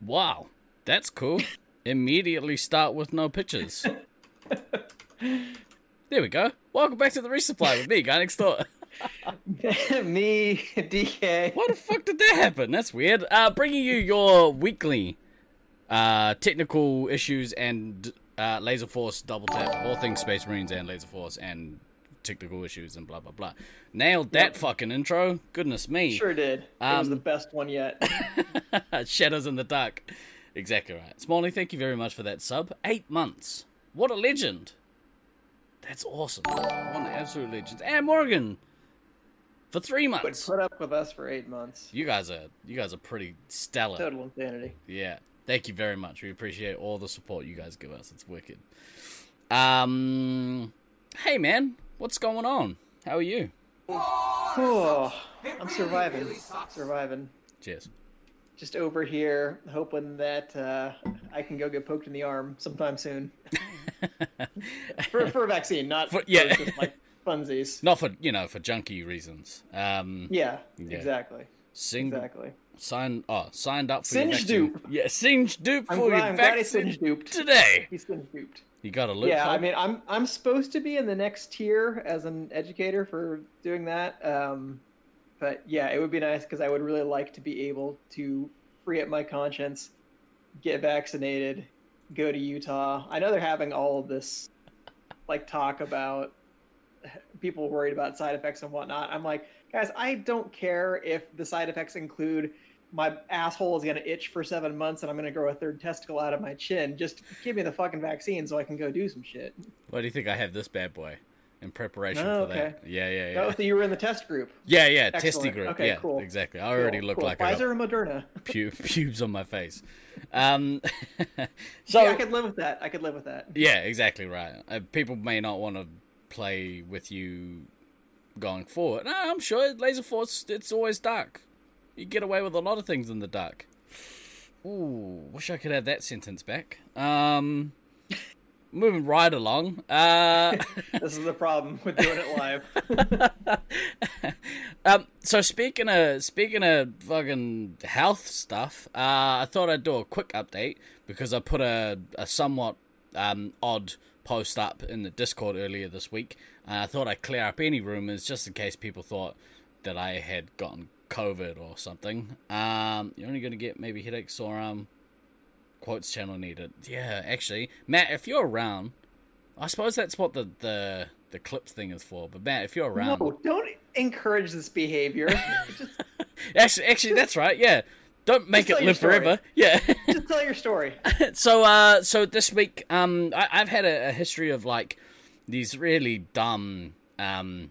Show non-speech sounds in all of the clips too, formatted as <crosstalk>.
Wow, that's cool. <laughs> Immediately start with no pictures. there we go. Welcome back to the resupply with me, guy next door. <laughs> Me, DK. What the fuck did that happen? That's weird. Uh, bringing you your weekly uh, technical issues and uh, Laser Force double tap, all things Space Marines and Laser Force and technical issues and blah blah blah. Nailed that Yep. fucking intro. Goodness me. Sure did. it was Um, the best one yet. <laughs> Shadows in the dark. Exactly right. Smalley, thank you very much for that sub. Eight months. What a legend. That's awesome. An absolute legend. And Morgan for three But months. put up with us for eight months. You guys are you guys are pretty stellar. Total insanity. Yeah. Thank you very much. We appreciate all the support you guys give us. It's wicked. Um Hey man, what's going on? How are you? Oh, I'm surviving. Surviving. Cheers. Just over here, hoping that uh, I can go get poked in the arm sometime soon. <laughs> for, for a vaccine, not For- for, yeah. just like funsies. Not for you know, for junky reasons. Um Yeah, Yeah. exactly. sing, Exactly. signed oh, signed up for your Singe vaccine. dupe. Yeah, singe dupe I'm for glad, your I'm glad he's vaccine singe duped. today. He's singe duped. You got a loophole? Yeah, I mean, I'm I'm supposed to be in the next tier as an educator for doing that. Um, but yeah, it would be nice because I would really like to be able to free up my conscience, get vaccinated, go to Utah. I know they're having all of this like talk about people worried about side effects and whatnot. I'm like, guys, I don't care if the side effects include my asshole is gonna itch for seven months and I'm gonna grow a third testicle out of my chin. Just give me the fucking vaccine so I can go do some shit. Why do you think I have this bad boy in preparation Oh, for okay. that? Yeah, yeah, yeah. Oh, so you were in the test group. yeah, yeah, testy group. Okay, yeah, cool. exactly. I already Cool, look cool. like Pfizer or Moderna. pu- <laughs> pubes on my face. Um, <laughs> so yeah, I could live with that. I could live with that. Yeah, exactly right. Uh, people may not want to play with you going forward. No, I'm sure Laser Force. It's always dark. You get away with a lot of things in the dark. Ooh, wish I could have that sentence back. Um, moving right along. Uh, <laughs> This is the problem with doing it live. <laughs> um, so speaking of speaking of fucking health stuff, uh, I thought I'd do a quick update because I put a, a somewhat um, odd post up in the Discord earlier this week. And I thought I'd clear up any rumors just in case people thought that I had gotten COVID or something. Um, you're only going to get maybe headaches, sore arm, quotes channel needed. Yeah, actually, Matt, if you're around, I suppose that's what the the the clips thing is for. But Matt, if you're around, no, don't encourage this behavior. <laughs> just, Actually, actually, that's right. Yeah, don't make it live forever. Yeah. <laughs> just tell your story. <laughs> so, uh, so this week, um, I, I've had a, a history of like these really dumb, um,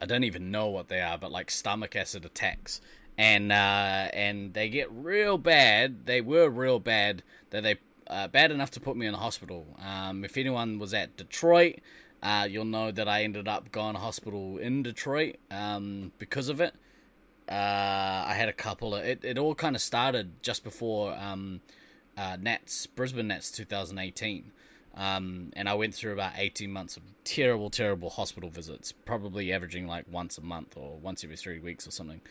I don't even know what they are, but like stomach acid attacks, and uh, and they get real bad. They were real bad. That they uh, bad enough to put me in the hospital. Um, if anyone was at Detroit. Uh, you'll know that I ended up going to hospital in Detroit um, because of it. uh, I had a couple of it. It all kind of started just before um, uh, Nats Brisbane Nats 2018, um, and I went through about 18 months of terrible, terrible hospital visits, probably averaging like once a month or once every three weeks or something.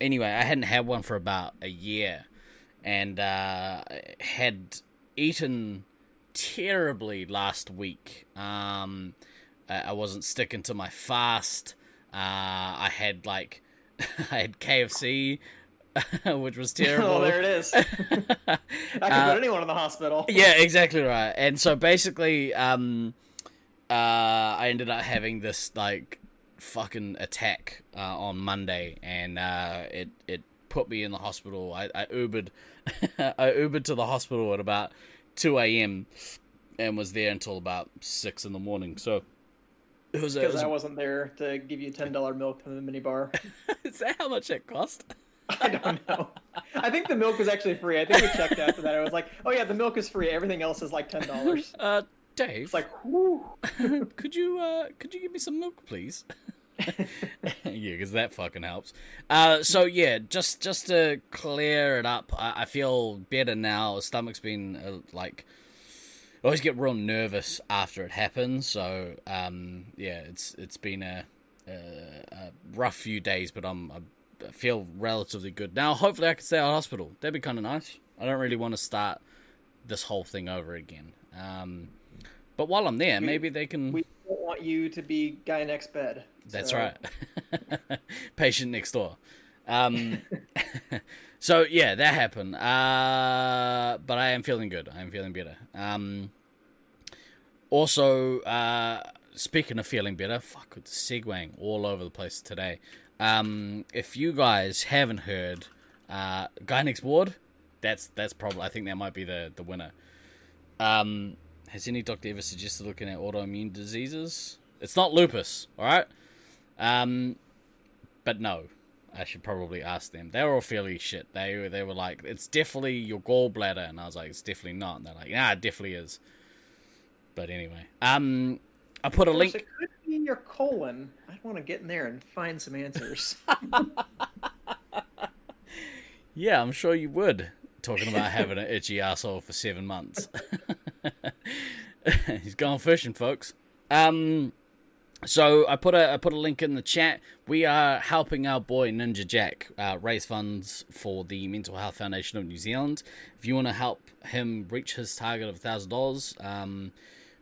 Anyway, I hadn't had one for about a year, and uh, had eaten terribly last week. Um, I wasn't sticking to my fast. Uh, I had like <laughs> I had KFC, <laughs> which was <laughs> terrible. Oh, there it is. <laughs> I could Uh, put anyone in the hospital. yeah, exactly right. And so basically, um, uh, I ended up having this like fucking attack uh, on Monday, and uh, it it put me in the hospital. I, I Ubered, I Ubered to the hospital at about two a.m. and was there until about six in the morning. So it was. Because I wasn't there to give you ten dollar milk from the minibar. is that how much it cost? <laughs> I don't know. I think the milk was actually free. I think we checked after that. I was like, oh yeah, the milk is free. Everything else is like ten dollars. <laughs> Uh, Dave, It's like, whoo. <laughs> could you uh could you give me some milk please yeah because that fucking helps uh so yeah just just to clear it up i, I feel better now stomach's been uh, like I always get real nervous after it happens so um yeah it's it's been a, a, a rough few days but i'm I feel relatively good now hopefully i can stay out of hospital that'd be kind of nice I don't really want to start this whole thing over again. Um, but while I'm there, maybe they can. We don't want you to be guy next bed. That's so- right. <laughs> Patient next door. Um, <laughs> so yeah, that happened. Uh, but I am feeling good. I am feeling better. Um, also, uh, speaking of feeling better, fuck, segueing all over the place today. Um, if you guys haven't heard, uh, guy next ward, that's that's probably I think that might be the the winner. Um, has any doctor ever suggested looking at autoimmune diseases? It's not lupus, all right. Um, but no, I should probably ask them. They were all fairly shit. They they were like, it's definitely your gallbladder, and I was like, it's definitely not. And they're like, yeah, it definitely is. But anyway, um, I put a link. It could your colon. I'd want to get in there and find some answers. <laughs> Yeah, I'm sure you would. Talking about having an itchy asshole for seven months. <laughs> He's gone fishing, folks. Um, so I put a I put a link in the chat. We are helping our boy Ninja Jack uh, raise funds for the Mental Health Foundation of New Zealand. If you want to help him reach his target of thousand dollars, um,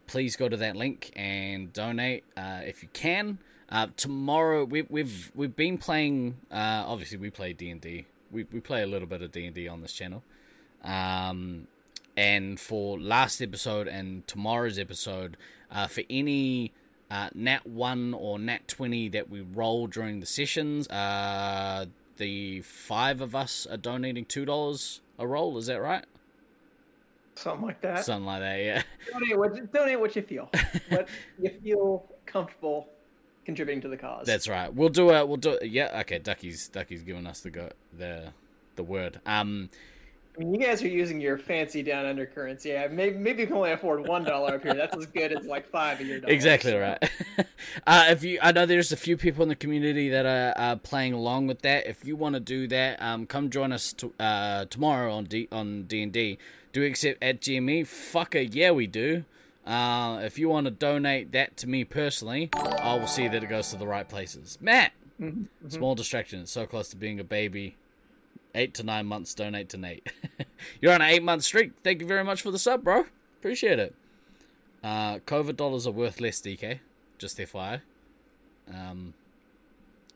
please go to that link and donate uh, if you can. Uh, tomorrow we, we've we've been playing. Uh, obviously, we play D and D. We we play a little bit of D and D on this channel. Um, and for last episode and tomorrow's episode, uh, for any uh, Nat one or Nat twenty that we roll during the sessions, uh, the five of us are donating two dollars a roll. Is that right? Something like that. Something like that. Yeah. Donate what, donate what you feel. <laughs> what you feel comfortable contributing to the cause. That's right. We'll do a. We'll do. Yeah. Okay. Ducky's Ducky's giving us the go the the word. Um. I mean, you guys are using your fancy down under currency. Yeah, maybe maybe you can only afford one dollar up here. That's as good as like five of your dollars. Exactly right. <laughs> uh, if you, I know there's a few people in the community that are uh, playing along with that. If you want to do that, um, come join us to, uh, tomorrow on D on D and D. Do we accept at GME? Fucker, yeah, we do. Uh, if you want to donate that to me personally, I will see that it goes to the right places. Matt, Mhm, small distraction. It's So close to being a baby. Eight to nine months. Donate to Nate. <laughs> You're on an eight month streak. Thank you very much for the sub, bro. Appreciate it. Uh, COVID dollars are worth less, DK. Just FYI. Um,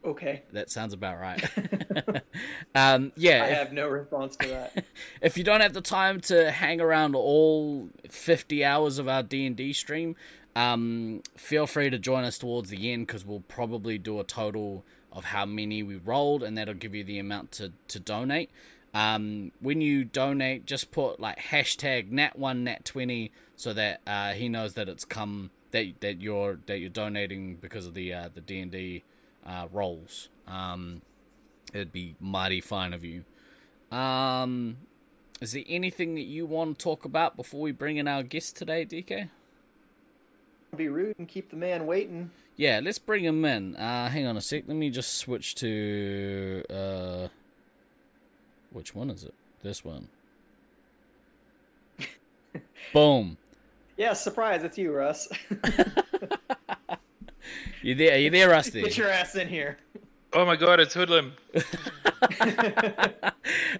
Okay. that sounds about right. <laughs> <laughs> um, yeah, I if- have no response to that. <laughs> if you don't have the time to hang around all 50 hours of our d&d stream um, feel free to join us towards the end because we'll probably do a total of how many we rolled and that'll give you the amount to, to donate um, when you donate just put like hashtag nat1 nat20 so that uh, he knows that it's come that, that you're that you're donating because of the uh, the d&d uh, rolls um, it'd be mighty fine of you um, is there anything that you want to talk about before we bring in our guest today, DK? Be rude and keep the man waiting. Yeah, let's bring him in. Uh, hang on a sec. Let me just switch to uh, which one is it? This one. <laughs> Boom. Yeah, surprise! It's you, Russ. <laughs> You there? You there, Rusty? Get your ass in here. Oh my god, it's Hoodlum. <laughs>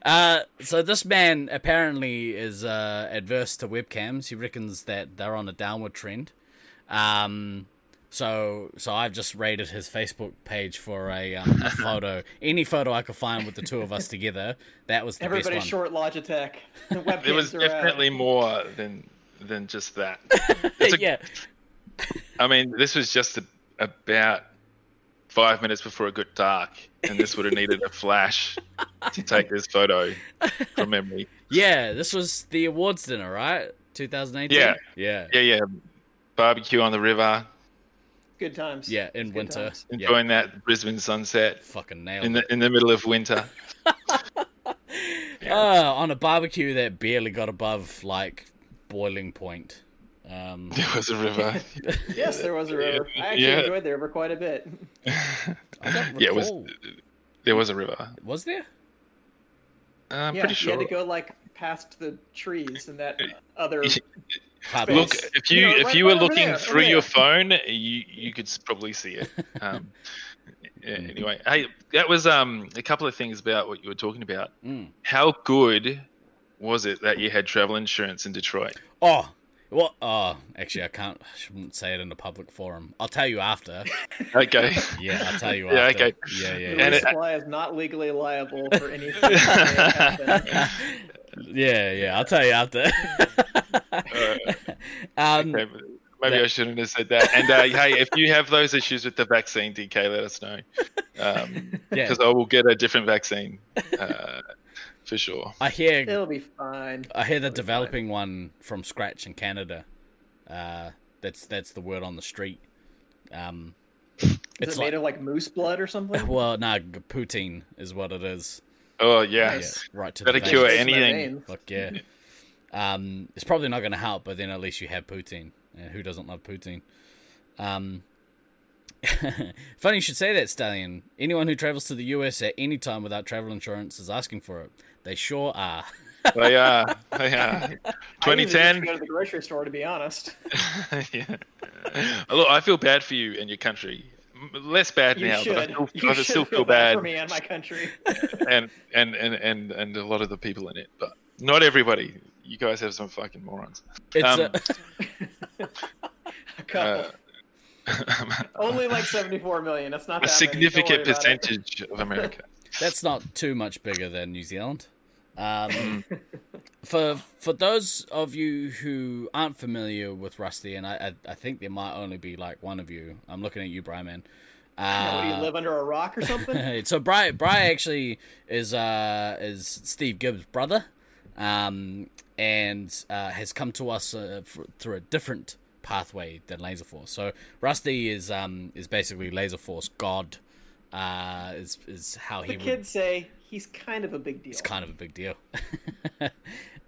Uh, so this man apparently is uh, adverse to webcams. He reckons that they're on a downward trend. Um, so so I've just raided his Facebook page for a, um, a <laughs> photo, any photo I could find with the two of us together. That was the Everybody best one. short Logitech. Webcams <laughs> There was are out. definitely more than than just that. It's a- yeah, I mean, this was just a, about five minutes before it got dark, and this would have needed a flash to take this photo from memory. yeah. This was the awards dinner, right? 2018. Yeah. yeah, Yeah, yeah. Barbecue on the river, Good times. yeah. In good winter, times. yeah. enjoying that Brisbane sunset Fucking nailed in it. the in the middle of winter. <laughs> Uh, on a barbecue that barely got above like boiling point. Um, There was a river. <laughs> Yes, there was a river. I actually Yeah. enjoyed the river quite a bit. <laughs> Yeah, it was. There was a river. Was there? I'm yeah, pretty sure. you had to go like past the trees and that <laughs> other. Purple. Look, if You you know, if right- you were right looking there, through your phone, you you could probably see it. Um, yeah, Mm-hmm. anyway, hey, that was um a couple of things about what you were talking about. Mm. How good was it that you had travel insurance in Detroit? Oh, what? Oh, actually, I can't. I shouldn't say it in a public forum. I'll tell you after. <laughs> Okay. Yeah, I'll tell you <laughs> Yeah, after. okay. Yeah, yeah, yeah. And it- resupply is not legally liable for anything. that may happen. <laughs> yeah, yeah. I'll tell you after. um, Okay, but Maybe I shouldn't have said that. And uh, hey, if you have those issues with the vaccine, DK, let us know. Um, Yeah. Because I will get a different vaccine uh, for sure. I hear It'll be fine. I hear they're It'll developing one from scratch in Canada. Uh, that's that's the word on the street. Um, Is it's it made like of like moose blood or something? <laughs> well, no, g- poutine is what it is. Oh yes, Yeah, right to Better the cure veins. Anything. Fuck yeah. Um, it's probably not going to help, but then at least you have poutine. And who doesn't love poutine? Um, <laughs> funny you should say that, Stallion. Anyone who travels to the US at any time without travel insurance is asking for it. They sure are. <laughs> they are. <laughs> They are. I usually 2010. go to the grocery store, to be honest. yeah. Look, I feel bad for you and your country. Less bad You now, should. but I still, you I should still feel, feel bad bad, for me and my country. and, and and and and a lot of the people in it, but not everybody. You guys have some fucking morons. It's Um, a, A couple. Uh, <laughs> Only like 74 million. That's not a that many. Don't worry significant about percentage of America. <laughs> that's not too much bigger than New Zealand. Um, <laughs> for for those of you who aren't familiar with Rusty, and I, I I think there might only be like one of you. I'm looking at you, Brian. Man. Now, what do you Uh, live under a rock or something? so Bry Bry actually is uh is Steve Gibbs' brother, um, and uh, has come to us uh, f- through a different pathway than Laser Force. So Rusty is um is basically Laser Force God. Uh, is is how the he would kids say he's kind of a big deal. it's kind of a big deal. <laughs>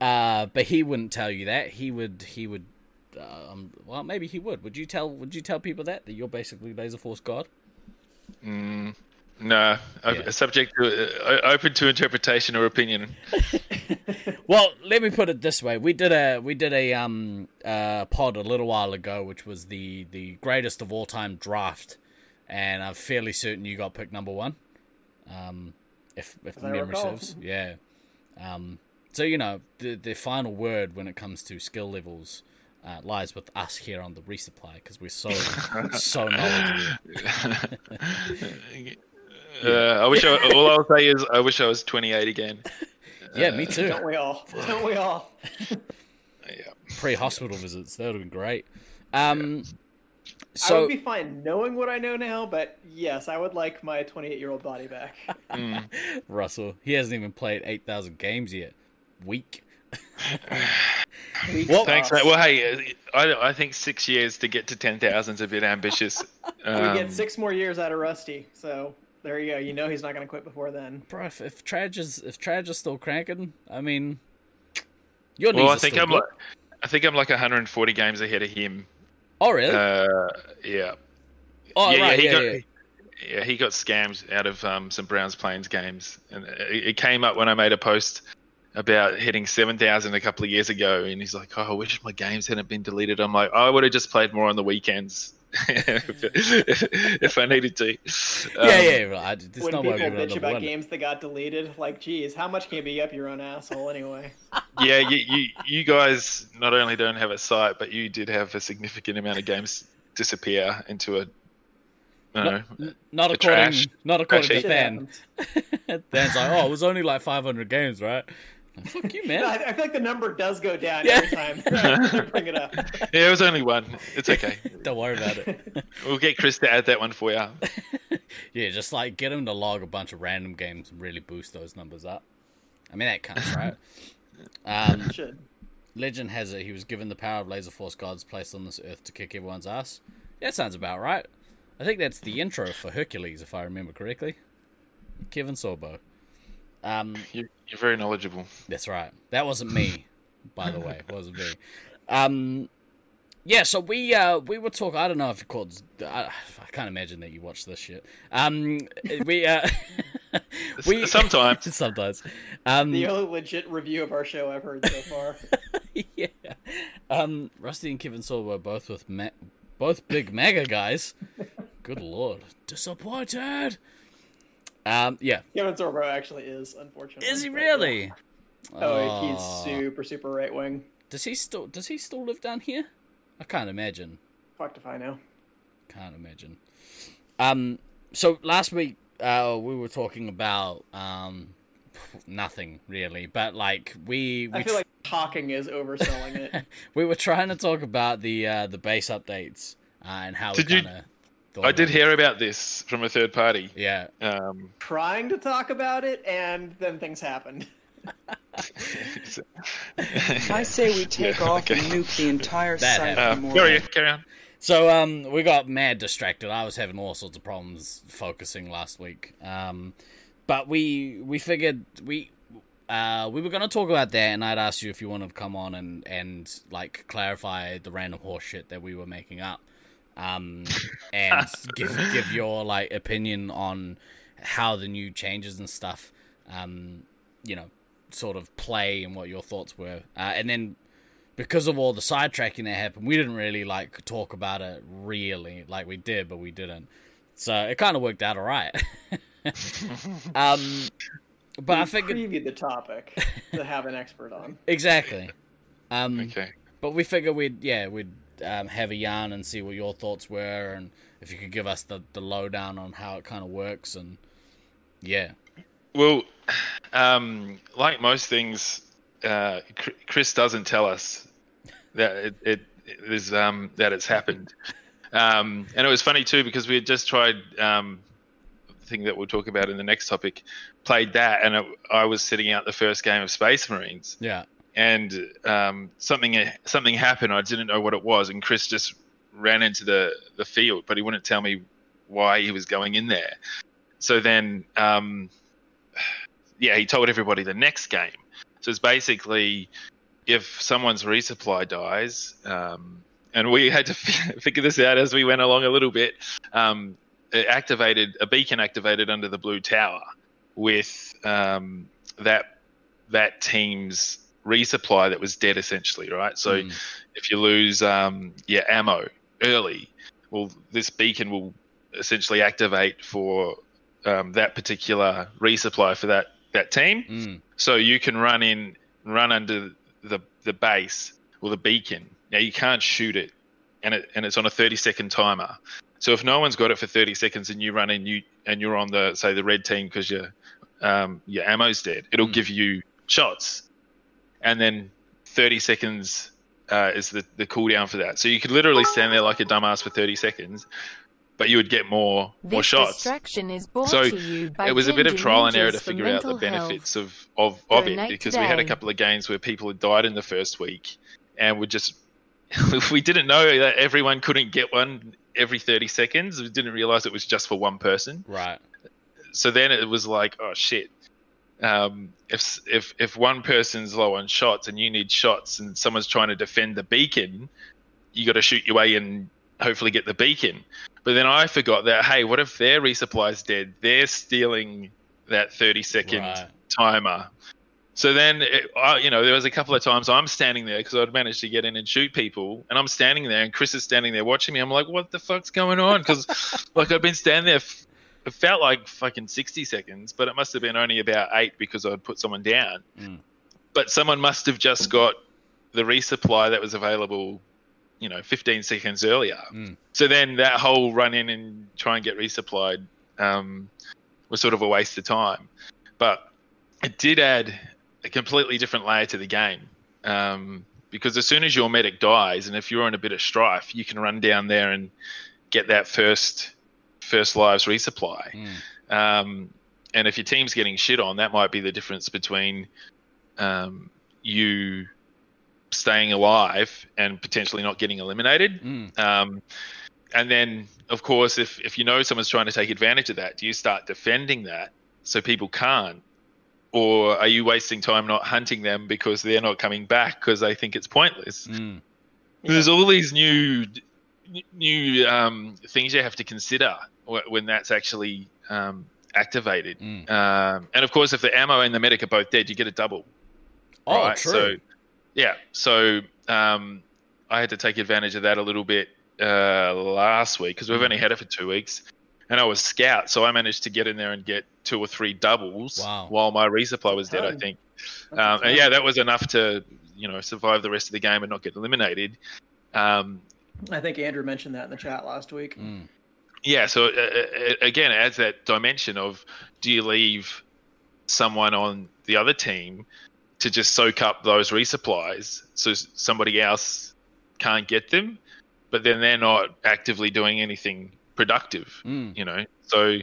uh, but he wouldn't tell you that. He would. He would. Uh, um, well, maybe he would. Would you tell? Would you tell people that that you're basically Laser Force God? Mm, no, Yeah. subject to uh, open to interpretation or opinion. <laughs> Well, let me put it this way: we did a we did a um uh pod a little while ago, which was the the greatest of all time draft, and I'm fairly certain you got picked number one. Um, if if As I memory recall. serves, yeah. Um, so you know the the final word when it comes to skill levels. Uh, lies with us here on the resupply because we're so <laughs> so knowledgeable. <laughs> Uh, I wish. I, all I'll say is, I wish I was 28 again. <laughs> Yeah, me too. Don't we all? Don't we all? <laughs> Yeah. Pre-hospital visits that would have been great. Um, I so would be fine knowing what I know now, but yes, I would like my 28 year old body back. Mm. <laughs> Russell, he hasn't even played eight thousand games yet. Weak. Weak Well, Thanks, mate. Well, hey, uh, I, I think six years to get to 10,000 is a bit ambitious. we Um, get six more years out of Rusty, so there you go. You know he's not going to quit before then. Bro, if, if Traj is if Traj is still cranking, I mean, your knees well, I are think still I'm good. like, I think I'm like 140 games ahead of him. Oh really? Uh, yeah. oh yeah, right, yeah, he yeah, got, yeah. yeah, he got scammed out of um, some Browns Plains games, and it, it came up when I made a post about hitting seven thousand a couple of years ago, and he's like, "Oh, I wish my games hadn't been deleted." I'm like, I would have just played more on the weekends if, if I needed to. yeah, Um, yeah. right. I, there's when no people bitch about win. games that got deleted, like, geez, how much can you be up your own asshole anyway? yeah. You, you, you guys not only don't have a site, but you did have a significant amount of games disappear into a don't know. N- Not The according, trash- not according to trash Shit <laughs> Than. happens. Than's like, oh, it was only like 500 games, right? Like, Fuck you, No, man. I, I feel like the number does go down Yeah. every time <laughs> I bring it up. Yeah, it was only one. It's okay. <laughs> Don't worry about it. <laughs> We'll get Chris to add that one for you. yeah, just like get him to log a bunch of random games and really boost those numbers up. I mean, that counts, right? Um, Should. Legend has it he was given the power of Laser Force gods placed on this earth to kick everyone's ass. That sounds about right. I think that's the intro for Hercules, if I remember correctly. Kevin Sorbo. Um, <laughs> You're, you're very knowledgeable. that's right. That wasn't me, <laughs> by the way. It wasn't me. Um, yeah, so we uh, we were talking. I don't know if it called. I, I can't imagine that you watch this shit. Um, we uh, <laughs> we Sometimes. sometimes. Um, The only legit review of our show I've heard so far. yeah. Um, Rusty and Kevin Saw were both with ma- both big MAGA guys. Good lord, disappointed. Um, yeah, Kevin Sorbo actually is, unfortunately. is he but, really? Oh, he's super super right wing. Does he still does he still live down here? I can't imagine. Fucked if I know. Can't imagine. Um. So last week, uh, we were talking about um, nothing really, but like we. we I feel like talking is overselling it. <laughs> we were trying to talk about the uh, the base updates uh, and how Did we you- kind of. I did hear about this from a third party. Yeah. Um, Trying to talk about it, and then things happened. <laughs> <laughs> I say we take off Okay. and nuke the entire That site for more. carry, carry on. So um, we got mad distracted. I was having all sorts of problems focusing last week. Um, but we we figured we uh, we were going to talk about that, and I'd asked you if you wanted to come on and and like clarify the random horseshit that we were making up, um, <laughs> and give give your like opinion on how the new changes and stuff, um, you know, sort of play and what your thoughts were, uh, and then because of all the sidetracking that happened, we didn't really like talk about it really. Like we did, but we didn't. So it kind of worked out all right. <laughs> um, but I We figured preview the topic to have an expert on. exactly. Um, Okay. but we figured we'd yeah we'd um, have a yarn and see what your thoughts were and if you could give us the the lowdown on how it kind of works and yeah. Well, um, like most things, uh, Chris doesn't tell us that it, it, it is um, that it's happened. Um, and it was funny too because we had just tried um, the thing that we'll talk about in the next topic, played that, and it, I was sitting out the first game of Space Marines, yeah and um, something something happened. I didn't know what it was, and Chris just ran into the the field, but he wouldn't tell me why he was going in there. So then, um, yeah, he told everybody the next game. So it's basically if someone's resupply dies, um, and we had to <laughs> figure this out as we went along a little bit. Um, it activated a beacon activated under the blue tower with um, that that team's resupply that was dead essentially, right? So Mm. if you lose um, your ammo early, well, this beacon will essentially activate for um, that particular resupply for that that team. Mm. So you can run in, run under the the base or the beacon. Now you can't shoot it, and it and it's on a thirty second timer. So if no one's got it for thirty seconds and you run in, you and you're on the say the red team because your um, your ammo's dead, it'll Mm. give you shots, and then thirty seconds uh, is the the cooldown for that. So you could literally stand there like a dumbass for thirty seconds, but you would get more more This shots. distraction is brought So, to you by it was a bit of trial and error to figure out the mental health. benefits of of, of it Donate because we had a couple of games where people had died in the first week and we just <laughs> we didn't know that everyone couldn't get one every 30 seconds we didn't realize it was just for one person right so then it was like oh shit um, if if if one person's low on shots and you need shots and someone's trying to defend the beacon you got to shoot your way and hopefully get the beacon. But then i forgot that hey what if their resupply's dead? They're stealing that 30 second Right. timer. So then it, I, you know there was a couple of times i'm standing there because i'd managed to get in and shoot people and i'm standing there and chris is standing there watching me. I'm like what the fuck's going on? Because like i've been standing there f- it felt like fucking 60 seconds, but it must have been only about eight because I'd put someone down. Mm. But someone must have just got the resupply that was available, you know, 15 seconds earlier. Mm. So then that whole run in and try and get resupplied um, was sort of a waste of time. But it did add a completely different layer to the game. Um, because as soon as your medic dies, and if you're in a bit of strife, you can run down there and get that first first lives resupply. Mm. Um, and if your team's getting shit on, that might be the difference between um, you staying alive and potentially not getting eliminated. Mm. Um, and then, of course, if, if you know someone's trying to take advantage of that, do you start defending that so people can't? Or are you wasting time not hunting them because they're not coming back because they think it's pointless? Mm. There's all these new new um, things you have to consider wh- when that's actually um, activated. Mm. Um, and of course, if the ammo and the medic are both dead, you get a double. Oh, right? true. So, yeah. So um, I had to take advantage of that a little bit uh, last week because we've Mm. only had it for two weeks. And I was scout, so I managed to get in there and get two or three doubles Wow. while my resupply was dead. I think. Um, and yeah, that was enough to you know survive the rest of the game and not get eliminated. Um, I think Andrew mentioned that in the chat last week. Mm. Yeah, so uh, uh, again, it adds that dimension of do you leave someone on the other team to just soak up those resupplies so somebody else can't get them, but then they're not actively doing anything productive, Mm. you know? So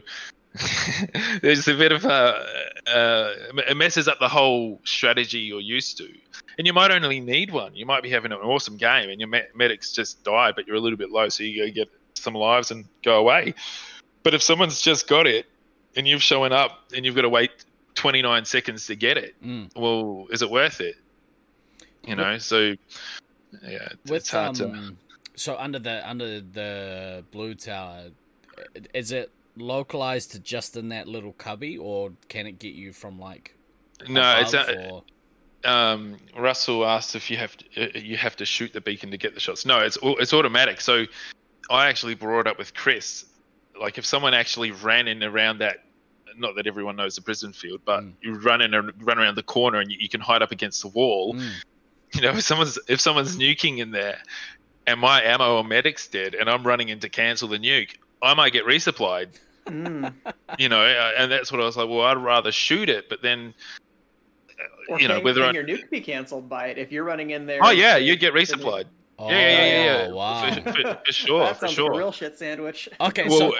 <laughs> there's a bit of a, uh, it messes up the whole strategy you're used to. And you might only need one. You might be having an awesome game and your me- medics just die, but you're a little bit low, so you go get some lives and go away. But if someone's just got it and you've shown up and you've got to wait 29 seconds to get it, Mm. well, is it worth it? You know, so yeah, it's, With it's hard to. um, so under the under the blue tower, is it localized to just in that little cubby, or can it get you from like? No, it's a, um, Russell asked if you have to, uh, you have to shoot the beacon to get the shots. No, it's it's automatic. So I actually brought it up with Chris. Like if someone actually ran in around that, not that everyone knows the prison field, but Mm. you run in and run around the corner and you, you can hide up against the wall. Mm. <laughs> You know, if someone's if someone's nuking in there, and my ammo or medic's dead, and I'm running in to cancel the nuke, I might get resupplied. Mm. <laughs> You know, uh, and that's what I was like. Well, I'd rather shoot it, but then. Or you know, whether can your nuke be canceled by it if you're running in there? Oh yeah, you'd get resupplied. Oh, yeah, yeah, yeah, yeah. Wow. For, for, for sure, that for sounds sure. like a real shit sandwich. Okay, well, so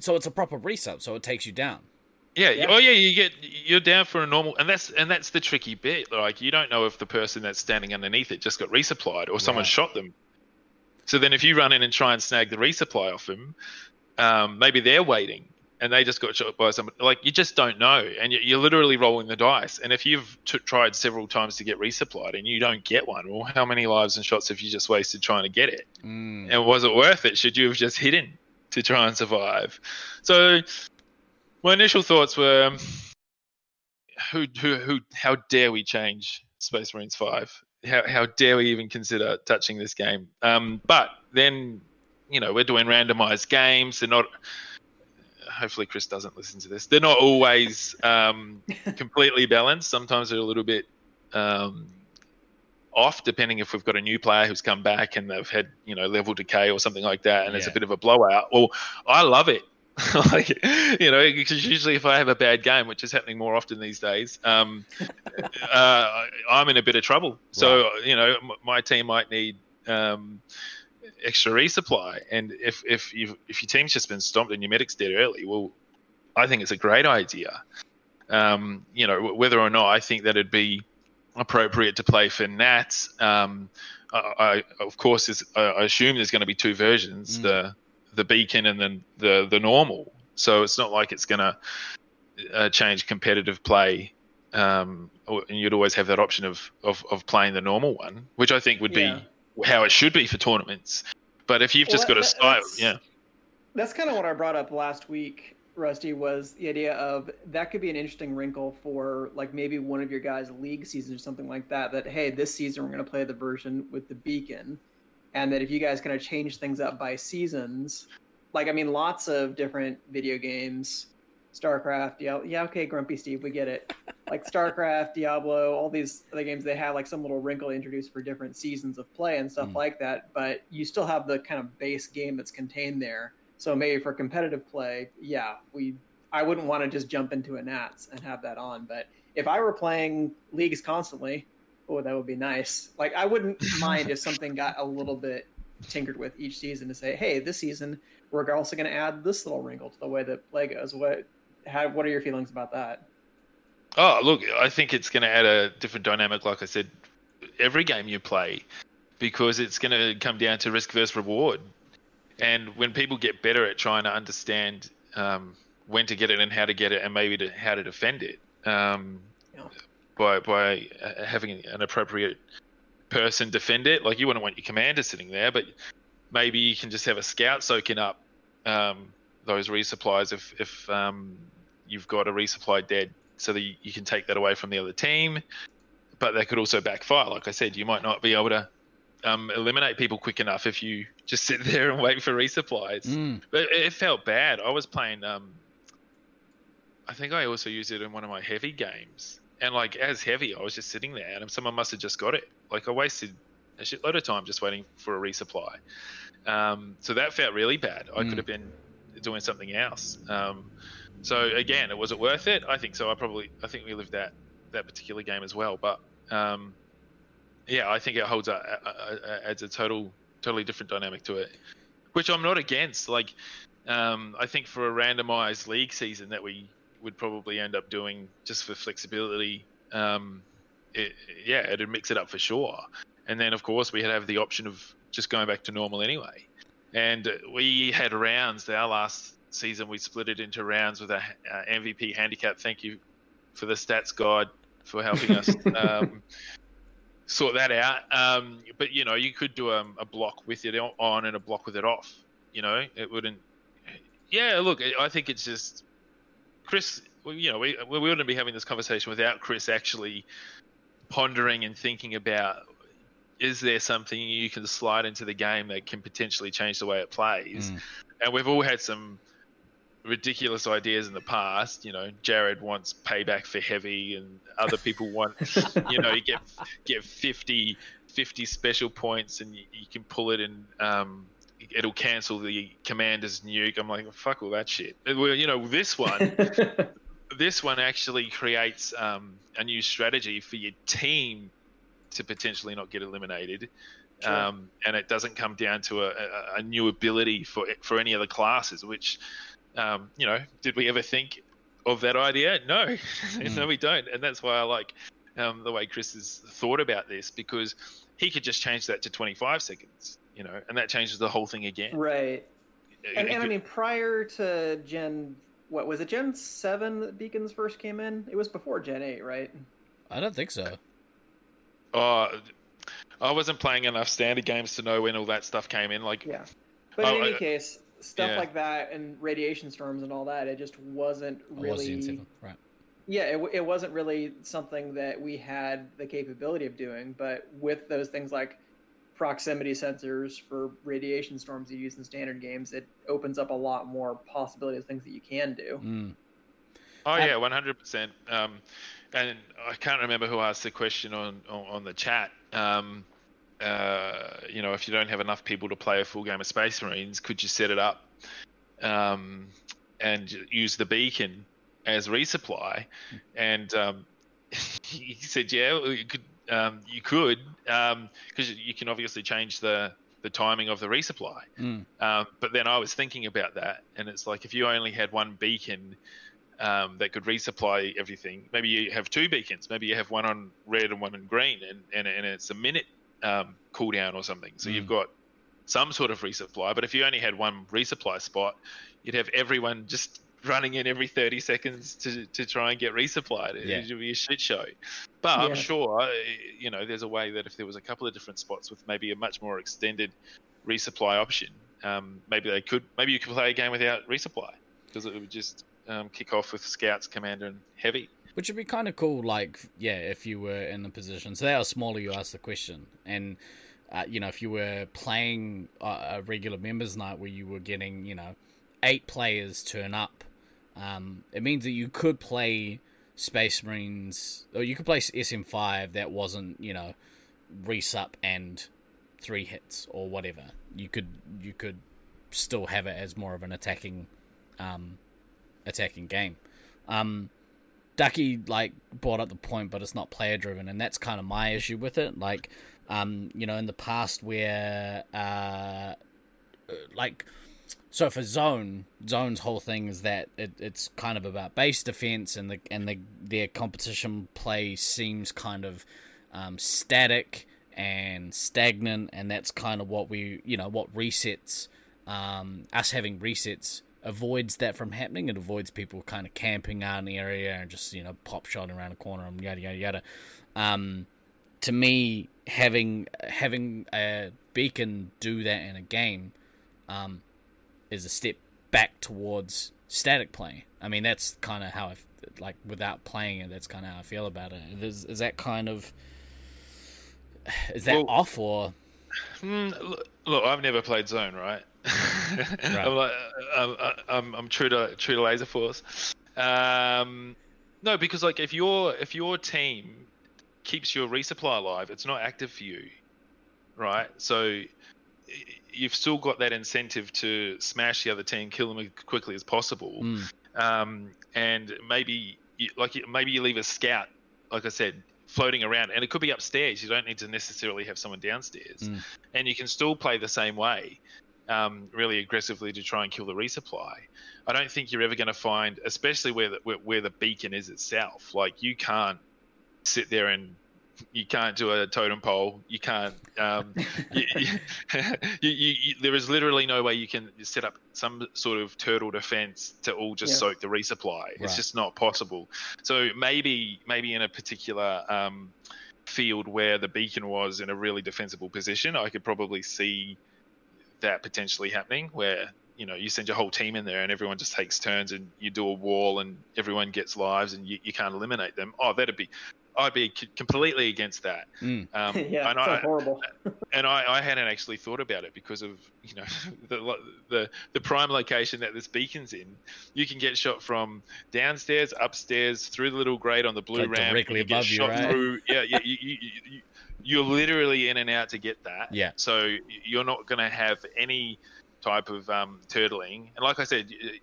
so it's a proper reset, so it takes you down. yeah, yeah. Oh yeah, you get you're down for a normal, and that's and that's the tricky bit. Like you don't know if the person that's standing underneath it just got resupplied or someone Right. shot them. So then, if you run in and try and snag the resupply off them, um, maybe they're waiting and they just got shot by someone. Like you just don't know, and you- you're literally rolling the dice. And if you've t- tried several times to get resupplied and you don't get one, well, how many lives and shots have you just wasted trying to get it? Mm. and was it worth it? Should you have just hidden to try and survive? So, my initial thoughts were, who, who, who, how dare we change Space Marines Five? How, how dare we even consider touching this game? Um, but then, you know, we're doing randomized games. They're not. Hopefully, Chris doesn't listen to this. They're not always um, <laughs> completely balanced. Sometimes they're a little bit um, off, depending if we've got a new player who's come back and they've had you know level decay or something like that, and it's a bit of a blowout. Well, I love it. <laughs> like you know, because usually if I have a bad game, which is happening more often these days, um, <laughs> uh, I'm in a bit of trouble. So you know, m- my team might need um, extra resupply, and if if you if your team's just been stomped and your medic's dead early, well, I think it's a great idea. Um, you know, whether or not I think that it'd be appropriate to play for Nats. Um, I, I of course is I assume there's going to be two versions, Mm. the the beacon and then the the normal. So it's not like it's going to uh, change competitive play. Um, and you'd always have that option of, of of playing the normal one, which I think would Yeah. be how it should be for tournaments. But if you've Well, just got a style, yeah, That's kind of what I brought up last week, Rusty, was the idea of that could be an interesting wrinkle for like maybe one of your guys' league seasons or something like that. That hey, this season we're going to play the version with the beacon, and that if you guys kind of change things up by seasons, like I mean, lots of different video games, StarCraft, yeah, yeah, okay, Grumpy Steve, we get it. Like StarCraft, Diablo, all these other games, they have like some little wrinkle introduced for different seasons of play and stuff Mm. like that. But you still have the kind of base game that's contained there. So maybe for competitive play, yeah, we I wouldn't want to just jump into a Nats and have that on. But if I were playing leagues constantly, oh, that would be nice. Like I wouldn't <laughs> mind if something got a little bit tinkered with each season to say, hey, this season we're also going to add this little wrinkle to the way that play goes. What how, what are your feelings about that? Oh, look, I think it's going to add a different dynamic, like I said, every game you play, because it's going to come down to risk versus reward. And when people get better at trying to understand um, when to get it and how to get it, and maybe to, how to defend it, um, Yeah. by by uh, having an appropriate person defend it, like you wouldn't want your commander sitting there, but maybe you can just have a scout soaking up um, those resupplies if if um, you've got a resupply dead, so that you, can take that away from the other team. But that could also backfire. Like I said, you might not be able to um, eliminate people quick enough if you just sit <laughs> there and wait for resupplies. Mm. But it, it felt bad. I was playing. Um, I think I also used it in one of my heavy games. and like as heavy, I was just sitting there, and someone must have just got it. Like I wasted a shitload of time just waiting for a resupply. Um, so that felt really bad. I Mm. could have been doing something else. Um, so again, was it worth it? I think so. I probably, I think we lived that that particular game as well. But um, yeah, I think it holds a, adds a total, totally different dynamic to it, which I'm not against. Like, um, I think for a randomized league season that we would probably end up doing just for flexibility, um, it, yeah, it'd mix it up for sure. And then of course we had have the option of just going back to normal anyway. And we had rounds. Our last season, we split it into rounds with a uh, MVP handicap. Thank you for the stats guide for helping us <laughs> um, sort that out. Um, but you know, you could do a, a block with it on and a block with it off. You know, it wouldn't. Yeah, look, I think it's just Chris. You know, we we wouldn't be having this conversation without Chris actually pondering and thinking about is there something you can slide into the game that can potentially change the way it plays? Mm. And we've all had some ridiculous ideas in the past. You know, Jared wants payback for heavy, and other people want, <laughs> you know, you get get 50, 50 special points, and you, you can pull it and um, it'll cancel the commander's nuke. I'm like, fuck all that shit. Well, you know, this one, <laughs> this one actually creates um, a new strategy for your team to potentially not get eliminated. Sure. Um, and it doesn't come down to a, a, a new ability for for any of the classes. Which, um, you know, did we ever think of that idea? No, <laughs> no, we don't. And that's why I like um, the way Chris has thought about this because he could just change that to 25 seconds, you know, and that changes the whole thing again. right. And, It and I mean, prior to Gen, what was it? Gen seven that beacons first came in. It was before Gen eight, right? I don't think so. Oh, I wasn't playing enough standard games to know when all that stuff came in. Like, Yeah. But Oh, in any I- case, stuff yeah. like that and radiation storms and all that, it just wasn't It was really. Gen 7, right? Yeah, it, it wasn't really something that we had the capability of doing. But with those things like proximity sensors for radiation storms you use in standard games, it opens up a lot more possibilities of things that you can do. Mm. Oh Um, yeah, one hundred percent. Um, and I can't remember who asked the question on on, on the chat. Um, uh, you know, if you don't have enough people to play a full game of Space Marines, could you set it up um, and use the beacon as resupply? And um, <laughs> he said, yeah, you could. Um, you could because you can obviously change the the timing of the resupply. Mm. Um, but then I was thinking about that, and it's like if you only had one beacon um, that could resupply everything, maybe you have two beacons. Maybe you have one on red and one on green, and, and, and it's a minute um, cooldown or something. So you've Mm. got some sort of resupply. But if you only had one resupply spot, you'd have everyone just running in every 30 seconds to, to try and get resupplied. It Yeah. would be a shit show. But I'm sure, uh, you know, there's a way that if there was a couple of different spots with maybe a much more extended resupply option, um, maybe they could, maybe you could play a game without resupply because it would just um, kick off with scouts, commander, and heavy. Which would be kind of cool, like, yeah, if you were in the position. So how smaller you ask the question. And, uh, you know, if you were playing a, regular members night where you were getting, you know, eight players turn up, um, it means that you could play Space Marines, or you could play SM5 that wasn't, you know, resup and three hits or whatever. You could, you could still have it as more of an attacking, um, attacking game. Um, Ducky like brought up the point, but it's not player driven, and that's kind of my issue with it. Like, um, you know, in the past where, uh, like, so for zone, zone's whole thing is that it, it's kind of about base defense, and the and the their competition play seems kind of um, static and stagnant, and that's kind of what we, you know, what resets. Um, us having resets avoids that from happening. It avoids people kind of camping out in the area and just you know pop shotting around a corner and yada yada yada. Um, to me, having having a beacon do that in a game um, is a step back towards static play. I mean, that's kind of how I like without playing it. That's kind of how I feel about it. Is, is that kind of is that Well- off or Mm, look, look, I've never played Zone, right? I'm like, I'm, I'm, I'm true to true to Laser Force. Um, No, because like if your if your team keeps your resupply alive, it's not active for you, right? So you've still got that incentive to smash the other team, kill them as quickly as possible, Mm. um, and maybe you, like maybe you leave a scout, like I said, floating around, and it could be upstairs. You don't need to necessarily have someone downstairs, Mm. and you can still play the same way, um, really aggressively to try and kill the resupply. I don't think you're ever going to find, especially where the, where, where the beacon is itself. Like you can't sit there and you can't do a totem pole. You can't. Um, <laughs> you, you, you, <laughs> you, you- there is literally no way you can set up some sort of turtle defense to all just Yeah. soak the resupply. Right. It's just not possible. So maybe maybe in a particular um, field where the beacon was in a really defensible position, I could probably see that potentially happening where you know you send your whole team in there and everyone just takes turns and you do a wall and everyone gets lives and you, you can't eliminate them oh that'd be i'd be completely against that Mm. um, <laughs> yeah, and, I, horrible. <laughs> and I, I hadn't actually thought about it because of you know <laughs> the, the the prime location that this beacon's in you can get shot from downstairs upstairs through the little grate on the blue Like ramp directly you can get above you, shot right? through yeah you, you, you, you, you're literally in and out to get that Yeah. so you're not going to have any type of um, turtling. And like I said, it,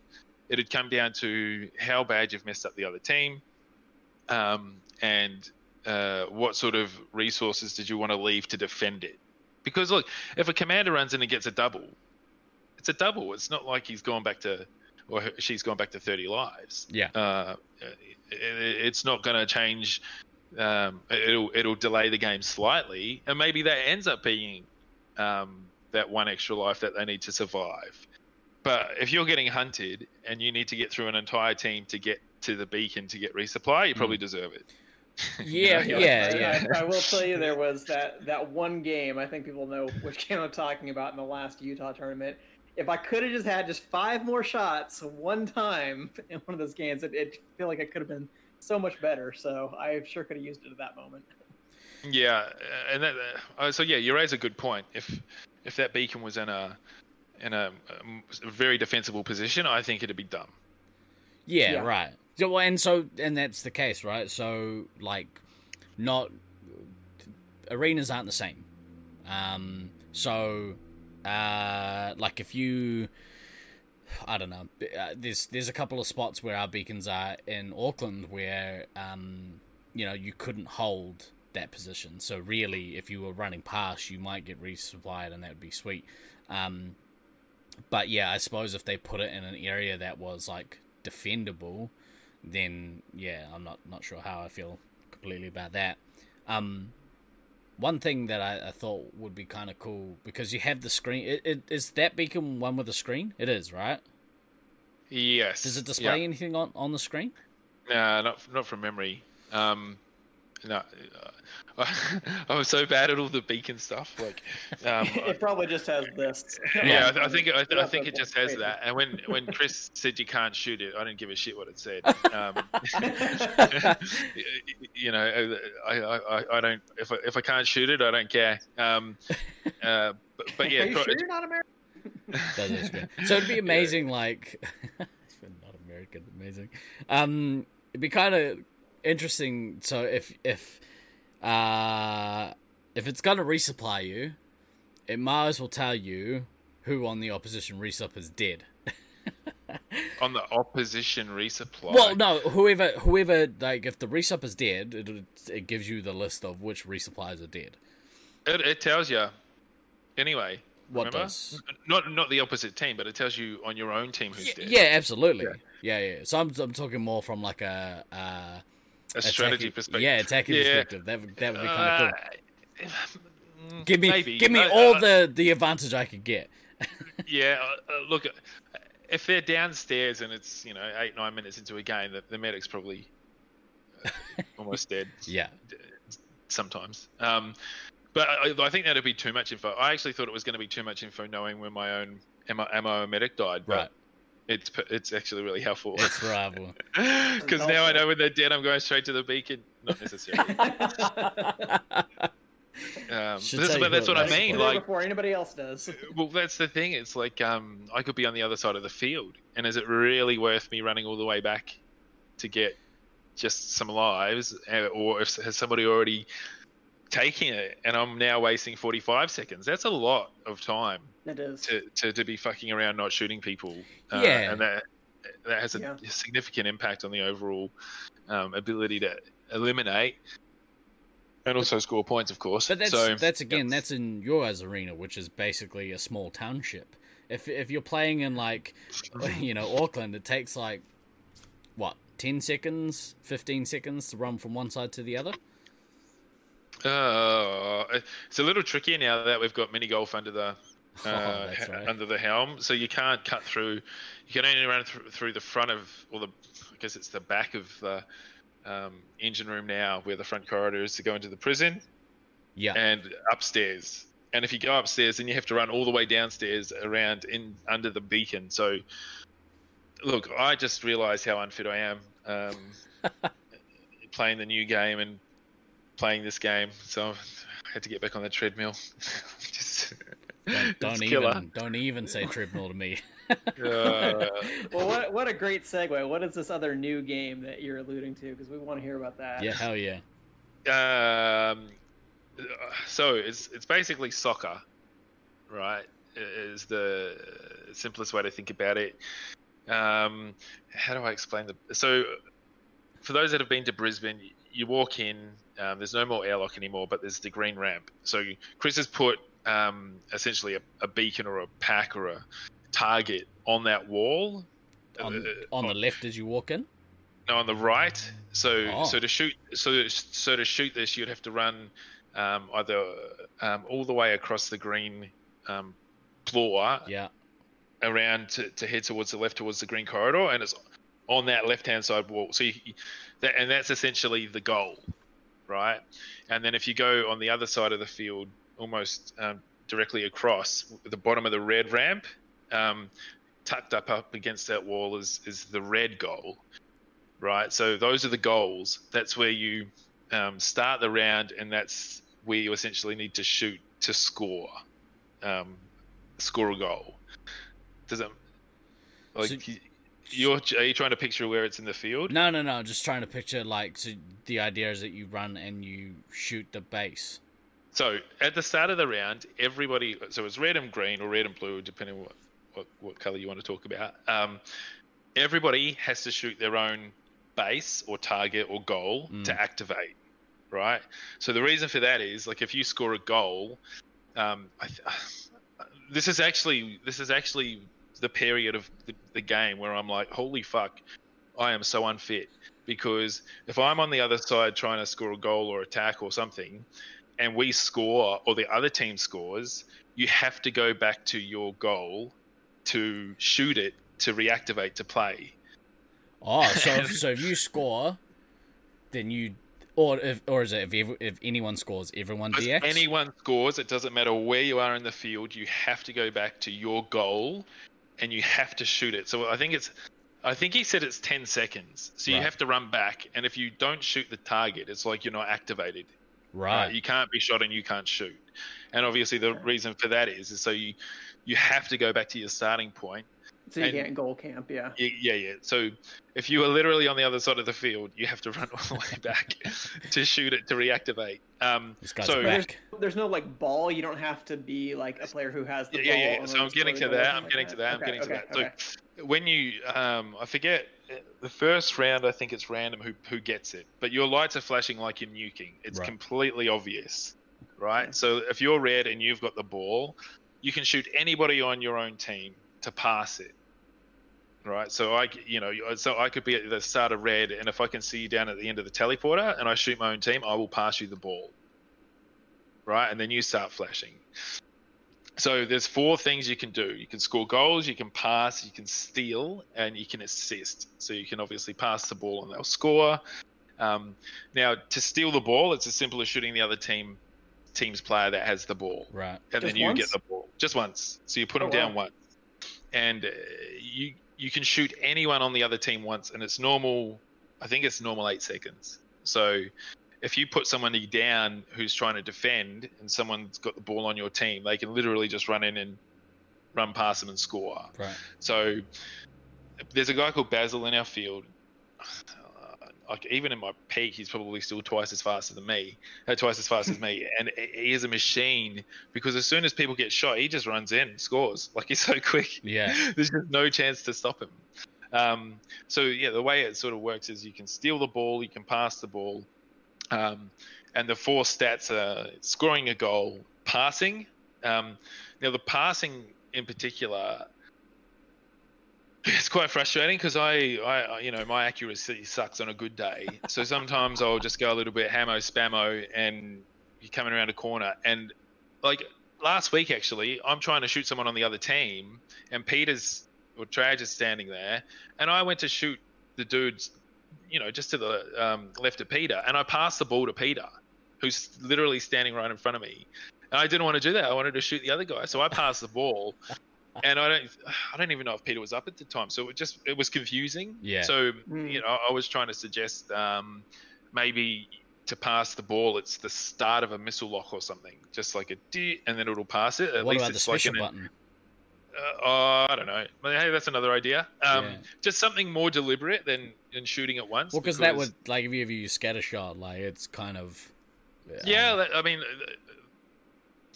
it'd come down to how bad you've messed up the other team, um, and uh, what sort of resources did you want to leave to defend it. Because look, if a commander runs in and gets a double, it's a double. It's not like he's gone back to, or she's gone back to 30 lives. Yeah. Uh, it, it's not going to change. Um, it'll it'll delay the game slightly, and maybe that ends up being um, that one extra life that they need to survive. But if you're getting hunted and you need to get through an entire team to get to the beacon to get resupply, you probably deserve it. <laughs> Yeah, You know, yeah, I- yeah. I, I will tell you, there was that that one game. I think people know which game I'm talking about in the last Utah tournament. If I could have just had just five more shots one time in one of those games, it, it feel like it could have been so much better. So I sure could have used it at that moment. Yeah, uh, and that, uh, so yeah, you raise a good point. If if that beacon was in a in a, um, very defensible position, I think it'd be dumb. Yeah, Yeah. right. So, well, and so, and that's the case, right? So, like, not arenas aren't the same. Um, so, uh, like, if you, I don't know, uh, there's there's a couple of spots where our beacons are in Auckland where, um, you know, you couldn't hold that position. So, really, if you were running past, you might get resupplied, and that would be sweet. Um, but yeah, I suppose if they put it in an area that was like defendable, then yeah, I'm not not sure how I feel completely about that. Um, one thing that I, I thought would be kind of cool because you have the screen. It, it, is that beacon one with a screen? It is, right? Yes. Does it display Yeah. anything on, on the screen? Nah, not not from memory. Um, no, uh, <laughs> I was so bad at all the beacon stuff. Like, um, <laughs> it probably just has this. yeah, I, I think I, I think it just has that. And when when Chris <laughs> said you can't shoot it, I didn't give a shit what it said. Um, you know, I, I, I- I don't if I, if I can't shoot it, I don't care. Um, uh, but, but yeah, Are you pro- sure you're not American? Does it screen? So it'd be amazing, like it's not American, amazing. Um, it'd be kind of interesting. So if if uh if it's gonna resupply you, it might as well tell you who on the opposition resup is dead. <laughs> on the opposition resupply. Well, no, whoever whoever like if the resup is dead, it it gives you the list of which resupplies are dead. it, it tells you. Anyway, What remember? does? Not not the opposite team, but it tells you on your own team who's Yeah, dead. yeah, absolutely. Yeah. yeah, So I'm I'm talking more from like a uh, A strategy perspective. Yeah, attacking Yeah. perspective. That would that would be kind of cool. cool. Give me, Maybe. give me Uh, all uh, the the advantage I could get. <laughs> Yeah, uh, uh, look, if they're downstairs and it's you know eight nine minutes into a game, the, the medic's probably uh, almost dead <laughs> Yeah, sometimes. Um, but I, I think that'd be too much info. I actually thought it was going to be too much info, knowing when my own ammo, ammo medic died. But right. It's it's actually really helpful It's rival. because <laughs> now I know when they're dead, I'm going straight to the beacon. Not necessarily. <laughs> Um, Should but that's, but that's what I mean. Like, before anybody else does. <laughs> well, that's the thing. It's like um, I could be on the other side of the field, and is it really worth me running all the way back to get just some lives, uh, or if has somebody already taken it, and I'm now wasting 45 seconds. That's a lot of time It is. to, to, to be fucking around not shooting people. Uh, Yeah. and that that has a Yeah. significant impact on the overall um, ability to eliminate and also score points, of course. But that's so that's again that's in your guys' arena, which is basically a small township. If if you're playing in like <laughs> you know Auckland, it takes like what ten seconds, fifteen seconds to run from one side to the other. Uh, it's a little trickier now that we've got mini golf under the <laughs> Oh, uh, he- right. under the helm, so you can't cut through. You can only run through, through the front of, or the, I guess it's the back of the um, engine room now, where the front corridor is to go into the prison, Yeah, and upstairs. And if you go upstairs, then you have to run all the way downstairs around in under the beacon. So, look, I just realised how unfit I am um, <laughs> playing the new game and playing this game. So I had to get back on the treadmill. <laughs> just, don't, <laughs> don't it's killer. even don't even say treadmill to me. <laughs> Uh, Well, what what a great segue. What is this other new game that you're alluding to? Because we want to hear about that. yeah, hell yeah. um, so it's it's basically soccer, right? Is the simplest way to think about it. Um, how do I explain the? So, for those that have been to Brisbane, you walk in. Um, there's no more airlock anymore, but there's the green ramp. So Chris has put um, essentially a, a beacon or a pack or a target on that wall. On Uh, on the left as you walk in. no, on the right. So Oh. so to shoot so so to shoot this, you'd have to run um, either um, all the way across the green um, floor Yeah, around to, to head towards the left towards the green corridor, and it's on that left hand side wall. So you, that and that's essentially the goal, right? And then if you go on the other side of the field, almost um, directly across the bottom of the red ramp, um, tucked up up against that wall is is the red goal, right? So those are the goals. That's where you um, start the round, and that's where you essentially need to shoot to score, um, score a goal. Does it like So- you're are you trying to picture where it's in the field? no, no, no. Just trying to picture like so the idea is that you run and you shoot the base. So at the start of the round, everybody. So it's red and green, or red and blue, depending what what, what color you want to talk about. Um, everybody has to shoot their own base or target or goal Mm. to activate, right? So the reason for that is like if you score a goal, um, I th- <sighs> this is actually this is actually the period of the, the game where I'm like, holy fuck, I am so unfit because if I'm on the other side trying to score a goal or attack or something, and we score or the other team scores, you have to go back to your goal to shoot it to reactivate to play. Oh, <laughs> so if, so if you score, then you or if or is it if if anyone scores, everyone If anyone scores, it doesn't matter where you are in the field, you have to go back to your goal and you have to shoot it. So I think it's I think he said it's 10 seconds. So you Right. have to run back and if you don't shoot the target, it's like you're not activated. right. Uh, you can't be shot and you can't shoot. And obviously the reason for that is, is so you you have to go back to your starting point. So you and- can't goal camp, yeah. Yeah, yeah. So if you are literally on the other side of the field, you have to <laughs> run all the way back <laughs> to shoot it to reactivate. Um, This guy's so back. There's no like ball. You don't have to be like a player who has the yeah, ball. yeah, yeah. So I'm getting to toward the that. goal, I'm something getting like to that. I'm Okay, getting to okay, that. okay. So when you, um, I forget uh, the first round. I think it's random who who gets it, but your lights are flashing like you're nuking. It's Right. completely obvious, right? Okay. So if you're red and you've got the ball, you can shoot anybody on your own team to pass it. Right, so I, you know, so I could be at the start of red, and if I can see you down at the end of the teleporter, and I shoot my own team, I will pass you the ball. Right, and then you start flashing. So there's four things you can do. You can score goals, you can pass, you can steal, and you can assist. So you can obviously pass the ball and they'll score. Um, now to steal the ball, it's as simple as shooting the other team team's player that has the ball, Right. and Just then you once? get the ball just once. So you put Oh, them down wow. once, and uh, you you can shoot anyone on the other team once, and it's normal. I think it's normal eight seconds. So if you put someone down who's trying to defend and someone's got the ball on your team, they can literally just run in and run past them and score. Right. So there's a guy called Basil in our field. Like even in my peak, he's probably still twice as fast as me, uh, twice as fast as me, <laughs> and he is a machine because as soon as people get shot, he just runs in, scores. <laughs> Like he's so quick. Yeah. <laughs> There's just no chance to stop him. Um, so yeah, the way it sort of works is you can steal the ball, you can pass the ball, um, and the four stats are scoring a goal, passing. Um, now the passing in particular it's quite frustrating because I, I, you know, my accuracy sucks on a good day. So sometimes I'll just go a little bit hammo spammo, and you're coming around a corner, and like last week actually, I'm trying to shoot someone on the other team, and Peter's or Traj is standing there, and I went to shoot the dude's, you know, just to the um, left of Peter, and I passed the ball to Peter, who's literally standing right in front of me. And I didn't want to do that. I wanted to shoot the other guy, so I passed the ball, and I don't I don't even know if Peter was up at the time, so it just it was confusing. Yeah. So Mm. you know, I was trying to suggest um, maybe to pass the ball, it's the start of a missile lock or something, just like a D, and then it'll pass it. At what least about the it's like special an, button? uh, oh, I don't know. But hey, that's another idea. Um, Yeah. Just something more deliberate than than shooting at once. Well, because that would like if you ever use scatter shot, like it's kind of. Yeah, that, I mean, uh,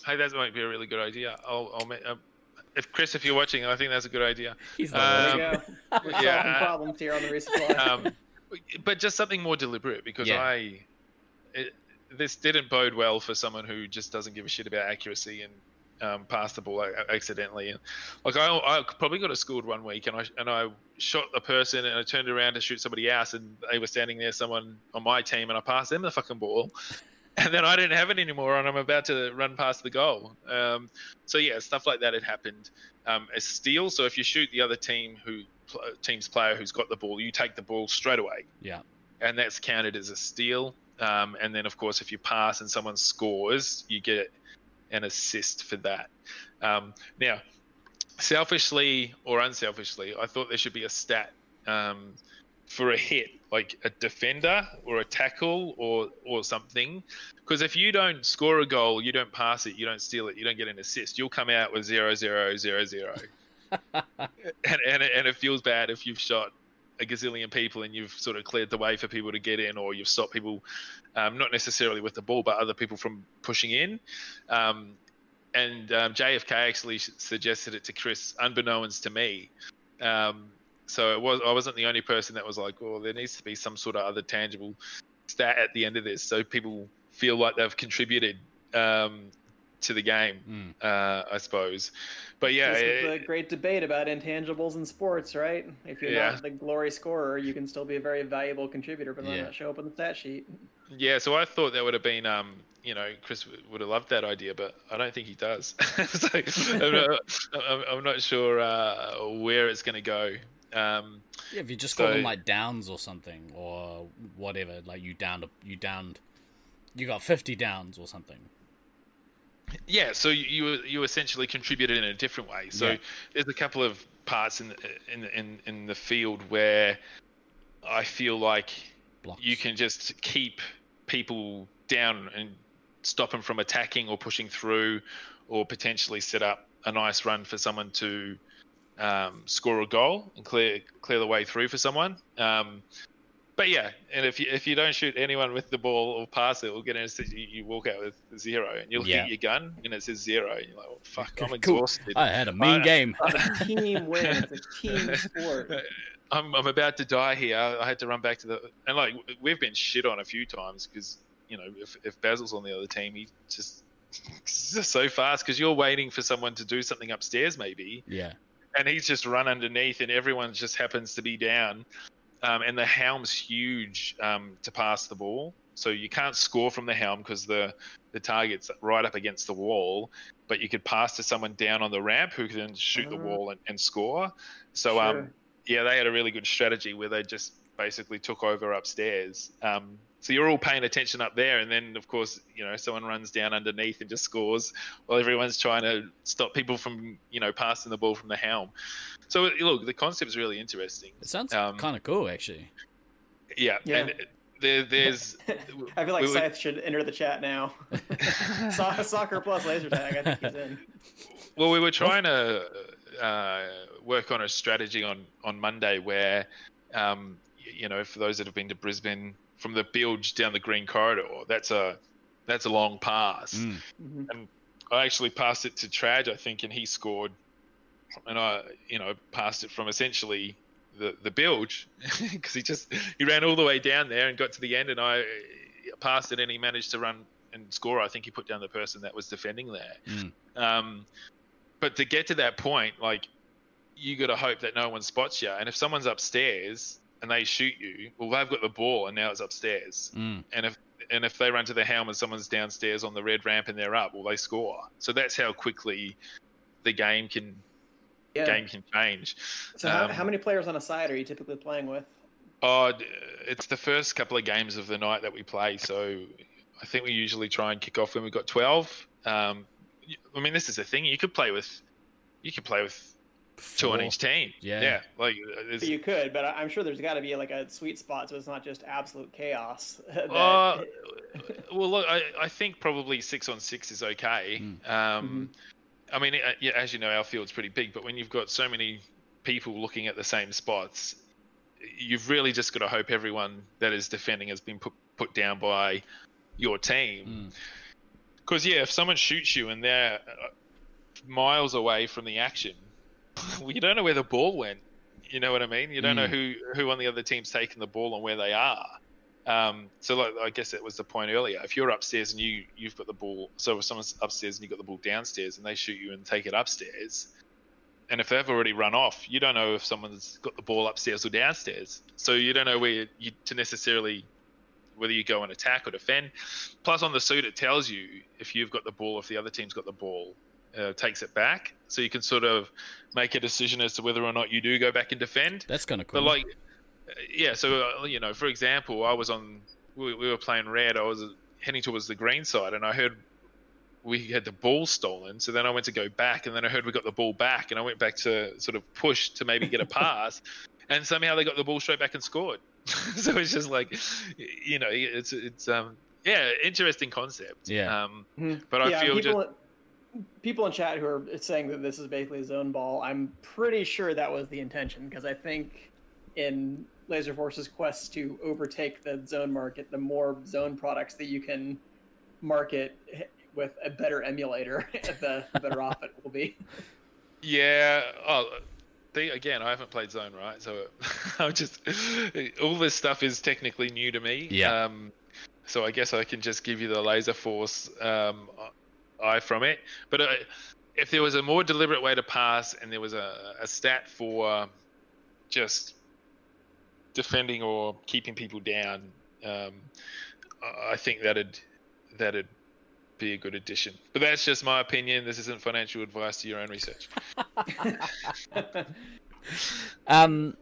hey, that might be a really good idea. I'll, I'll ma- uh, if Chris, if you're watching, I think that's a good idea. he's Um, There go. We're yeah, solving problems here on the resupply. <laughs> um, but just something more deliberate because Yeah. I it, this didn't bode well for someone who just doesn't give a shit about accuracy and um, passed the ball accidentally. And like I, I probably got a schooled one week and I and I shot a person and I turned around to shoot somebody else and they were standing there, someone on my team, and I passed them the fucking ball. And then I didn't have it anymore, and I'm about to run past the goal. Um, so yeah, stuff like that had happened. Um, a steal. So if you shoot the other team who team's player who's got the ball, you take the ball straight away Yeah. and that's counted as a steal. Um, and then, of course, if you pass and someone scores, you get an assist for that. Um, now, selfishly or unselfishly, I thought there should be a stat um, for a hit, like a defender or a tackle or or something. Because if you don't score a goal, you don't pass it, you don't steal it, you don't get an assist, you'll come out with zero zero zero zero. <laughs> and, and, it- and it feels bad if you've shot a gazillion people and you've sort of cleared the way for people to get in, or you've stopped people, um, not necessarily with the ball, but other people from pushing in. Um, and um, JFK actually suggested it to Chris, unbeknownst to me. Um, so it was I wasn't the only person that was like, well, there needs to be some sort of other tangible stat at the end of this, so people feel like they've contributed um, to the game. Mm. Uh, I suppose, but yeah, this is it- the great debate about intangibles in sports, right? If you're Yeah. not the glory scorer, you can still be a very valuable contributor, but Yeah. not show up on the stat sheet. Yeah, so I thought that would have been, um, you know, Chris would have loved that idea, but I don't think he does. <laughs> so I'm not, I'm- I'm not sure uh, where it's going to go. Um, Yeah, if you just call them like downs or something or whatever, like you downed you downed, you got fifty downs or something. yeah, so you you- you essentially contributed in a different way. So Yeah. there's a couple of parts in the, in in in the field where I feel like Blocks. you can just keep people down and stop them from attacking or pushing through, or potentially set up a nice run for someone to um, score a goal and clear clear the way through for someone. Um, but yeah, and if you if you don't shoot anyone with the ball or pass it or get an assist, you, you walk out with zero, and you look Yeah. at your gun and it says zero, and you're like, oh, "Fuck, I'm exhausted. Cool. I had a mean I- game. A team wins, a team <laughs> sport. I'm, I'm about to die here. I had to run back to the and like we've been shit on a few times because you know if, if Basil's on the other team, he just <laughs> he's just so fast because you're waiting for someone to do something upstairs maybe, Yeah. And he's just run underneath, and everyone just happens to be down, um, and the helm's huge um, to pass the ball, so you can't score from the helm because the the target's right up against the wall, but you could pass to someone down on the ramp who can then shoot the Ah. wall and, and score. So Sure. um, yeah, they had a really good strategy where they just basically took over upstairs. Um, so you're all paying attention up there, and then of course, you know, someone runs down underneath and just scores, while everyone's trying to stop people from, you know, passing the ball from the helm. So look, the concept's really interesting. It sounds Um, kind of cool, actually. Yeah, Yeah. and there, there's. <laughs> I feel like we- we- Scythe should enter the chat now. <laughs> So- soccer plus laser tag. I think he's in. Well, we were trying to uh, work on a strategy on on Monday where um, you know, for those that have been to Brisbane from the bilge down the green corridor, that's a that's a long pass. Mm. Mhm. I actually passed it to Trad, I think, and he scored. And I, you know, passed it from essentially the the bilge <laughs> because he just he ran all the way down there and got to the end, and I passed it, and he managed to run and score. I think he put down the person that was defending there. Mm. Um, but to get to that point, like you got to hope that no one spots you, and if someone's upstairs and they shoot you, well, they've got the ball, and now it's upstairs Mm. and if and if they run to the helm and someone's downstairs on the red ramp and they're up, well, they score. So that's how quickly the game can Yeah. game can change. So how, um, how many players on a side are you typically playing with? Oh, it's the first couple of games of the night that we play, so I think we usually try and kick off when we've got twelve. Um, y- I mean, this is the thing: you could play with, you could play with two on Four. each team. Yeah. yeah. Like, uh, You could, but I- I'm sure there's got to be like a sweet spot, so it's not just absolute chaos. <laughs> that- Uh, <laughs> well, look, I, I think probably six on six is okay. Mm. Um, I mean, uh, yeah, as you know, our field's pretty big, but when you've got so many people looking at the same spots, you've really just got to hope everyone that is defending has been put put down by your team. Mm. Because yeah, if someone shoots you and they're uh, miles away from the action, well, <laughs> you don't know where the ball went. You know what I mean? You don't know who who on the other team's taking the ball and where they are. Um, so like, I guess that was the point earlier. If you're upstairs and you you've got the ball, so if someone's upstairs and you've got the ball downstairs and they shoot you and take it upstairs, and if they've already run off, you don't know if someone's got the ball upstairs or downstairs. So you don't know where you to necessarily whether you go and attack or defend. Plus, on the suit, it tells you if you've got the ball, if the other team's got the ball, uh, takes it back. So you can sort of make a decision as to whether or not you do go back and defend. That's kind of cool. But like, uh, yeah. So uh, you know, for example, I was on. We, we were playing red. I was heading towards the green side, and I heard we had the ball stolen. So then I went to go back, and then I heard we got the ball back, and I went back to sort of push to maybe get a <laughs> pass, and somehow they got the ball straight back and scored. <laughs> so it's just like, you know, it's it's um yeah, interesting concept. Yeah. Um, Mhm. but I yeah, feel just people, people in chat who are saying that this is basically a zone ball. I'm pretty sure that was the intention because I think in Laser Force's quest to overtake the zone market, the more zone products that you can market with a better emulator, <laughs> the <laughs> better off it will be. Yeah. Oh, they, again, I haven't played Zone, right? So <laughs> I'm just all this stuff is technically new to me. Yeah. Um, so I guess I can just give you the Laser Force um, eye from it. But uh, if there was a more deliberate way to pass, and there was a, a stat for just defending or keeping people down, um, I I think that'd that'd be a good addition. But that's just my opinion. This isn't financial advice to your own research. <laughs> Um,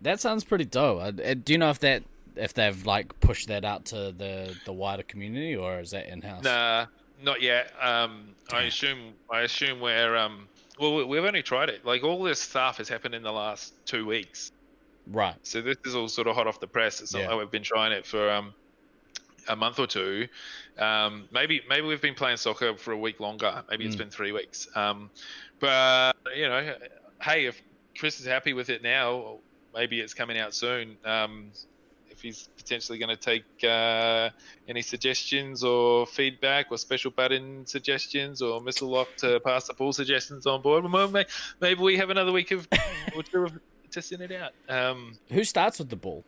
that sounds pretty dope. Uh, uh, do you know if that if they've like pushed that out to the the wider community or is that in house? Nah, not yet. Um, I assume I assume we're um, well, we- we've only tried it. Like all this stuff has happened in the last two weeks, Right. so this is all sort of hot off the press. It's not Yeah. like we've been trying it for um, a month or two. Um, maybe maybe we've been playing soccer for a week longer. Maybe it's been three weeks. Um, but you know, hey, if Chris is happy with it now, maybe it's coming out soon. Um, he's potentially going to take uh, any suggestions or feedback or special button suggestions or missile lock to pass the ball suggestions on board, well, maybe we have another week of <laughs> or two of testing it out. Um, Who starts with the ball?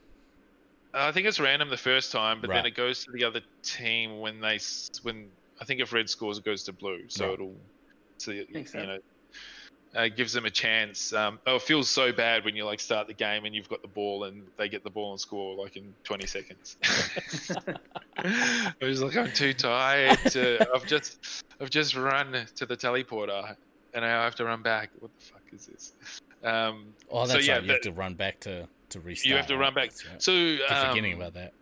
I think it's random the first time, but then it goes to the other team when they when I think if red scores, it goes to blue. So Right. it'll so you Makes you sense. know uh, gives them a chance. Um, oh, it feels so bad when you like start the game and you've got the ball and they get the ball and score like in 20 seconds. <laughs> I was like, I'm too tired. To, I've just I've just run to the teleporter and I have to run back. What the fuck is this? Um, Oh, So, that's yeah, right. You have to run back to to restart. you have to run back. Right. So um, forgetting about that.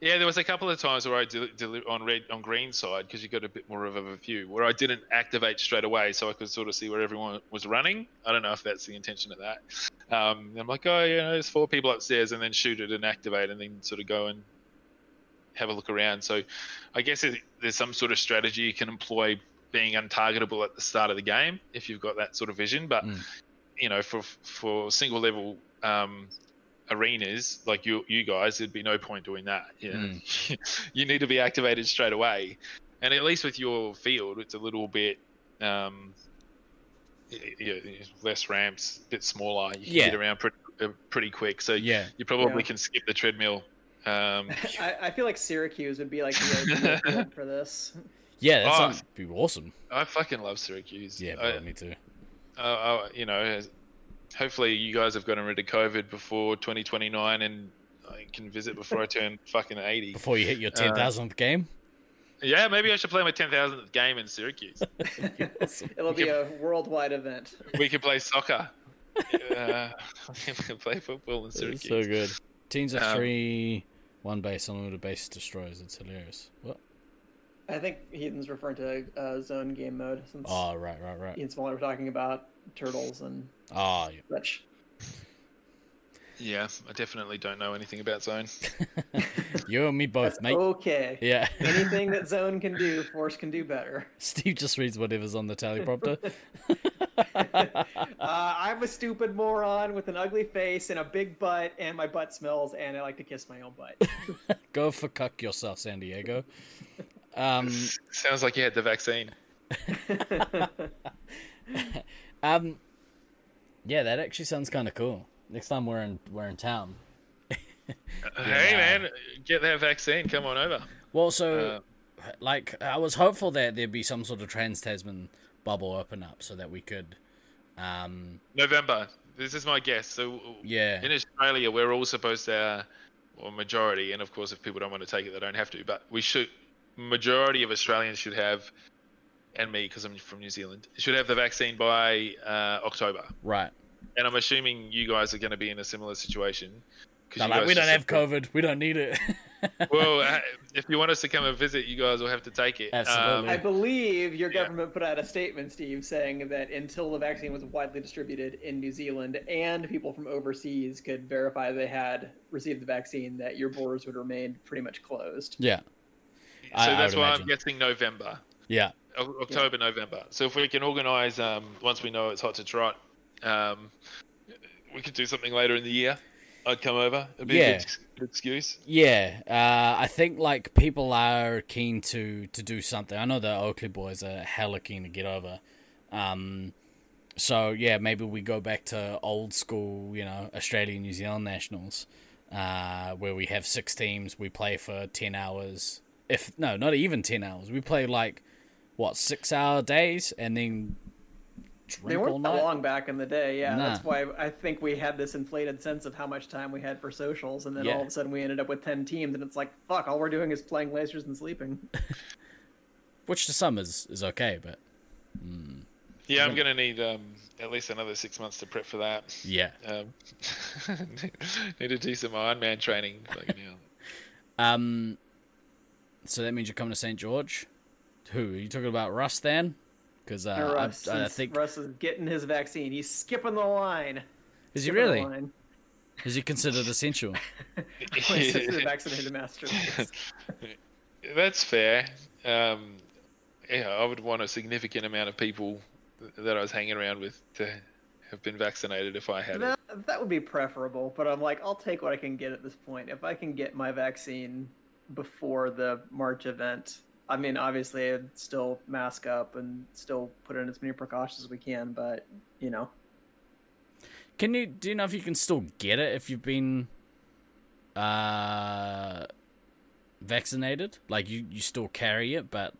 Yeah, there was a couple of times where I did, on red on green side because you got a bit more of a view where I didn't activate straight away, so I could sort of see where everyone was running. I don't know if that's the intention of that. Um, I'm like, oh, you know, there's four people upstairs, and then shoot it and activate, and then sort of go and have a look around. So, I guess it, there's some sort of strategy you can employ being untargetable at the start of the game if you've got that sort of vision. But Mm. you know, for for single level um, arenas like you you guys, there'd be no point doing that. You, know? Mm. <laughs> you need to be activated straight away, and at least with your field, it's a little bit. Um, y- y- y- less ramps, a bit smaller. You can Yeah. get around pretty, uh, pretty quick, so Yeah. you probably Yeah. can skip the treadmill. Um, <laughs> I, I feel like Syracuse would be like the <laughs> for this. Yeah, that Oh. sounds be awesome. I fucking love Syracuse. Yeah, I- me too. uh, uh, you know, as- hopefully you guys have gotten rid of COVID before 2029 and I can visit before I turn <laughs> fucking 80. Before you hit your Uh, ten thousandth game. Yeah, maybe I should play my 10,000th game in Syracuse. <laughs> It'll be a worldwide event. we could play soccer. <laughs> uh, we could play football in It's Syracuse. so good. Teams are Um, three, one base, unlimited base destroys. It's hilarious. What? I think Heathen's referring to uh, zone game mode since Oh, right, right, right. Ian Smaller were talking about turtles and Oh, yeah. such. Yeah, I definitely don't know anything about Zone. <laughs> you and me both, That's mate. okay. Yeah. Anything that <laughs> zone can do, Force can do better. Steve just reads whatever's on the teleprompter. <laughs> Uh, I'm a stupid moron with an ugly face and a big butt, and my butt smells, and I like to kiss my own butt. Go for cuck yourself, San Diego. Um, Sounds like you had the vaccine. Um, yeah, that actually sounds kind of cool. Next time we're in we're in town. Hey man, get that vaccine. Come on over. Well, so Uh, like I was hopeful that there'd be some sort of trans Tasman bubble open up so that we could, um, November. This is my guess. So yeah, in Australia, we're all supposed to, uh, or majority, and of course, if people don't want to take it, they don't have to. But we should, majority of Australians should have, and me because I'm from New Zealand, should have the vaccine by uh, October. right. And I'm assuming you guys are going to be in a similar situation. 'cause They're like, we don't have COVID. We don't need it. <laughs> well, uh, if you want us to come and visit, you guys will have to take it. Absolutely. I believe your Yeah. government put out a statement, Steve, saying that until the vaccine was widely distributed in New Zealand and people from overseas could verify they had received the vaccine, that your borders would remain pretty much closed. yeah, so I- I that's would why imagine. I'm guessing November. yeah, October, November. So if we can organise, um, once we know it's hot to trot, um, we could do something later in the year. I'd come over. It'd be Yeah. a good, good excuse. yeah. Uh, I think like people are keen to to do something. I know the Oakley boys are hella keen to get over. Um, so yeah, maybe we go back to old school, you know, Australia New Zealand nationals, uh, where we have six teams. We play for ten hours. If no, not even ten hours. We play like what six hour days, and then drink They weren't that night. long back in the day, yeah. Nah. That's why I think we had this inflated sense of how much time we had for socials, and then Yeah. all of a sudden we ended up with 10 teams, and it's like, fuck, all we're doing is playing lasers and sleeping. <laughs> Which to some is is okay, but Yeah, I'm going to need um, at least another six months to prep for that. yeah. Um, <laughs> need to do some Iron Man training. Fucking <laughs> hell. Um, so that means you're coming to St. George. Who are you talking about, Russ? Then, because uh, Russ, I, I think Russ is getting his vaccine. He's skipping the line. is he Skipping the really? Is he considered essential? <laughs> He's the vaccinated master. <laughs> That's fair. Um, yeah, I would want a significant amount of people that I was hanging around with to have been vaccinated if I had it. that, that would be preferable, but I'm like, I'll take what I can get at this point. If I can get my vaccine before the March event, I mean, obviously, I'd still mask up and still put in as many precautions as we can, but, you know. Can you do you know if you can still get it if you've been uh vaccinated? Like you you still carry it, but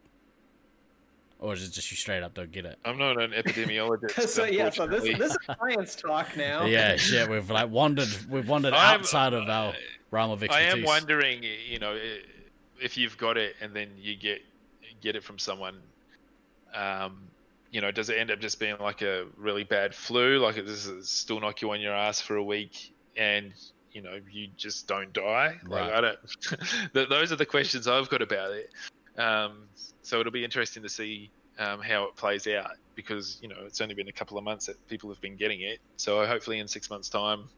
or is it just you straight up don't get it? I'm not an epidemiologist. <laughs> so, yeah, so this, this is science talk now. Yeah, shit. We've like wandered. We've wandered I'm- outside of our realm of expertise. I expertise. am wondering, you know, i- if you've got it and then you get get it from someone, um, you know, does it end up just being like a really bad flu, like it does it still knock you on your ass for a week, and you know you just don't die? Like I don't. <laughs> those are the questions I've got about it. Um, so it'll be interesting to see um, how it plays out because you know it's only been a couple of months that people have been getting it. So hopefully in six months' time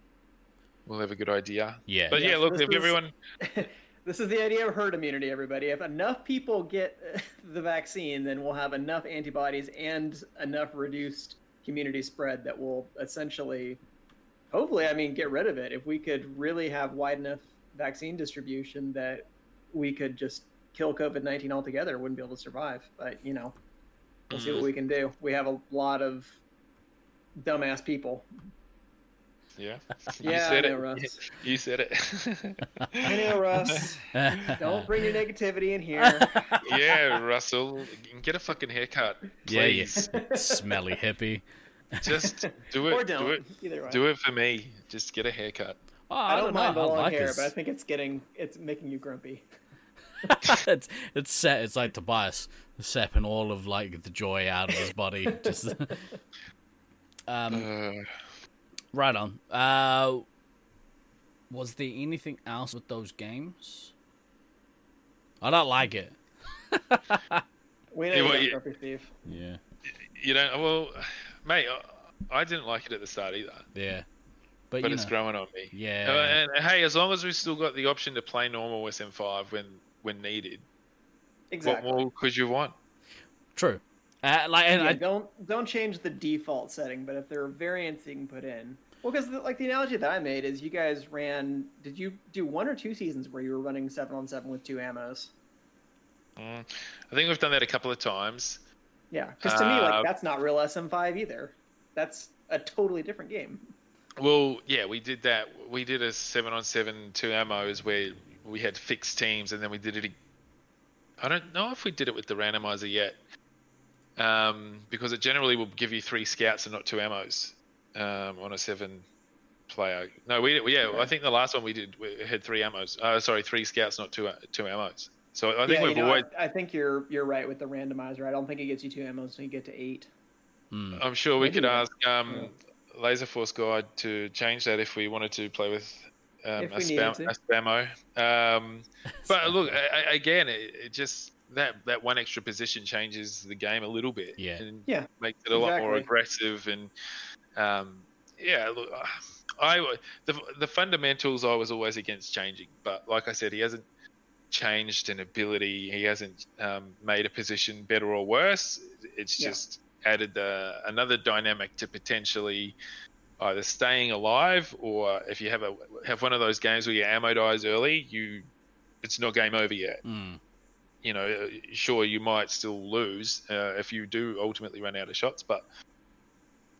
we'll have a good idea. Yeah. But Yes, yeah, look, if is- everyone <laughs> this is the idea of herd immunity, everybody. If enough people get <laughs> the vaccine, then we'll have enough antibodies and enough reduced community spread that will essentially hopefully, I mean, get rid of it. If we could really have wide enough vaccine distribution that we could just kill COVID nineteen altogether, wouldn't be able to survive. But you know, we'll see what mm. we can do. We have a lot of dumbass people. Yeah. <laughs> You Yeah, said know, it. Russ. <laughs> You said it. I know, Russ. <laughs> Don't bring your negativity in here. yeah, Russell, get a fucking haircut, Yeah, you please. smelly hippie. Just do it. or don't. Do it. Either way. Do it for me. Just get a haircut. Oh, I don't, mind the long like hair, his- but I think it's getting it's making you grumpy. it's it's set. it's like Tobias sapping all of like the joy out of his body. Just um, Uh, right on. Uh, was there anything else with those games? I don't like it. We know Yeah, you well, you- Steve. Yeah, you don't. Well, mate, I, I didn't like it at the start either, yeah, but, but it's know, growing on me. yeah, Uh, and hey, as long as we've still got the option to play normal SM5 when when needed, Exactly. what more could you want? true. Uh, like, and yeah, I, don't don't change the default setting, but if there are variants you can put in, well, because like the analogy that I made is you guys ran. Did you do one or two seasons where you were running seven on seven with two ammos? Mm, I think we've done that a couple of times. Yeah, because to me, Uh, like that's not real SM5 either. That's a totally different game. Well, yeah, we did that. We did a seven on seven two ammos where we had fixed teams, and then we did it. I don't know if we did it with the randomizer yet, um, because it generally will give you three scouts and not two ammos um, on a seven player. No, we yeah, I think the last one we did we had three ammos. Uh, sorry, three scouts, not two two ammos. So I think yeah, we've you know, always. I, I think you're you're right with the randomizer. I don't think it gets you two ammos until you get to eight. mm, I'm sure we Maybe could not. ask um, Laser Force Guide to change that if we wanted to play with um, a, we spam, a spammo. Um, but <laughs> look, I, I, again, it, it just that that one extra position changes the game a little bit. Yeah. and Yeah, makes it a lot more aggressive and um, yeah. Look, I the the fundamentals I was always against changing, but like I said, he hasn't changed an ability. He hasn't um, made a position better or worse. It's Yeah. just added uh, another dynamic to potentially either staying alive or if you have a have one of those games where your ammo dies early, you it's not game over yet. mm, You know, sure you might still lose uh, if you do ultimately run out of shots, but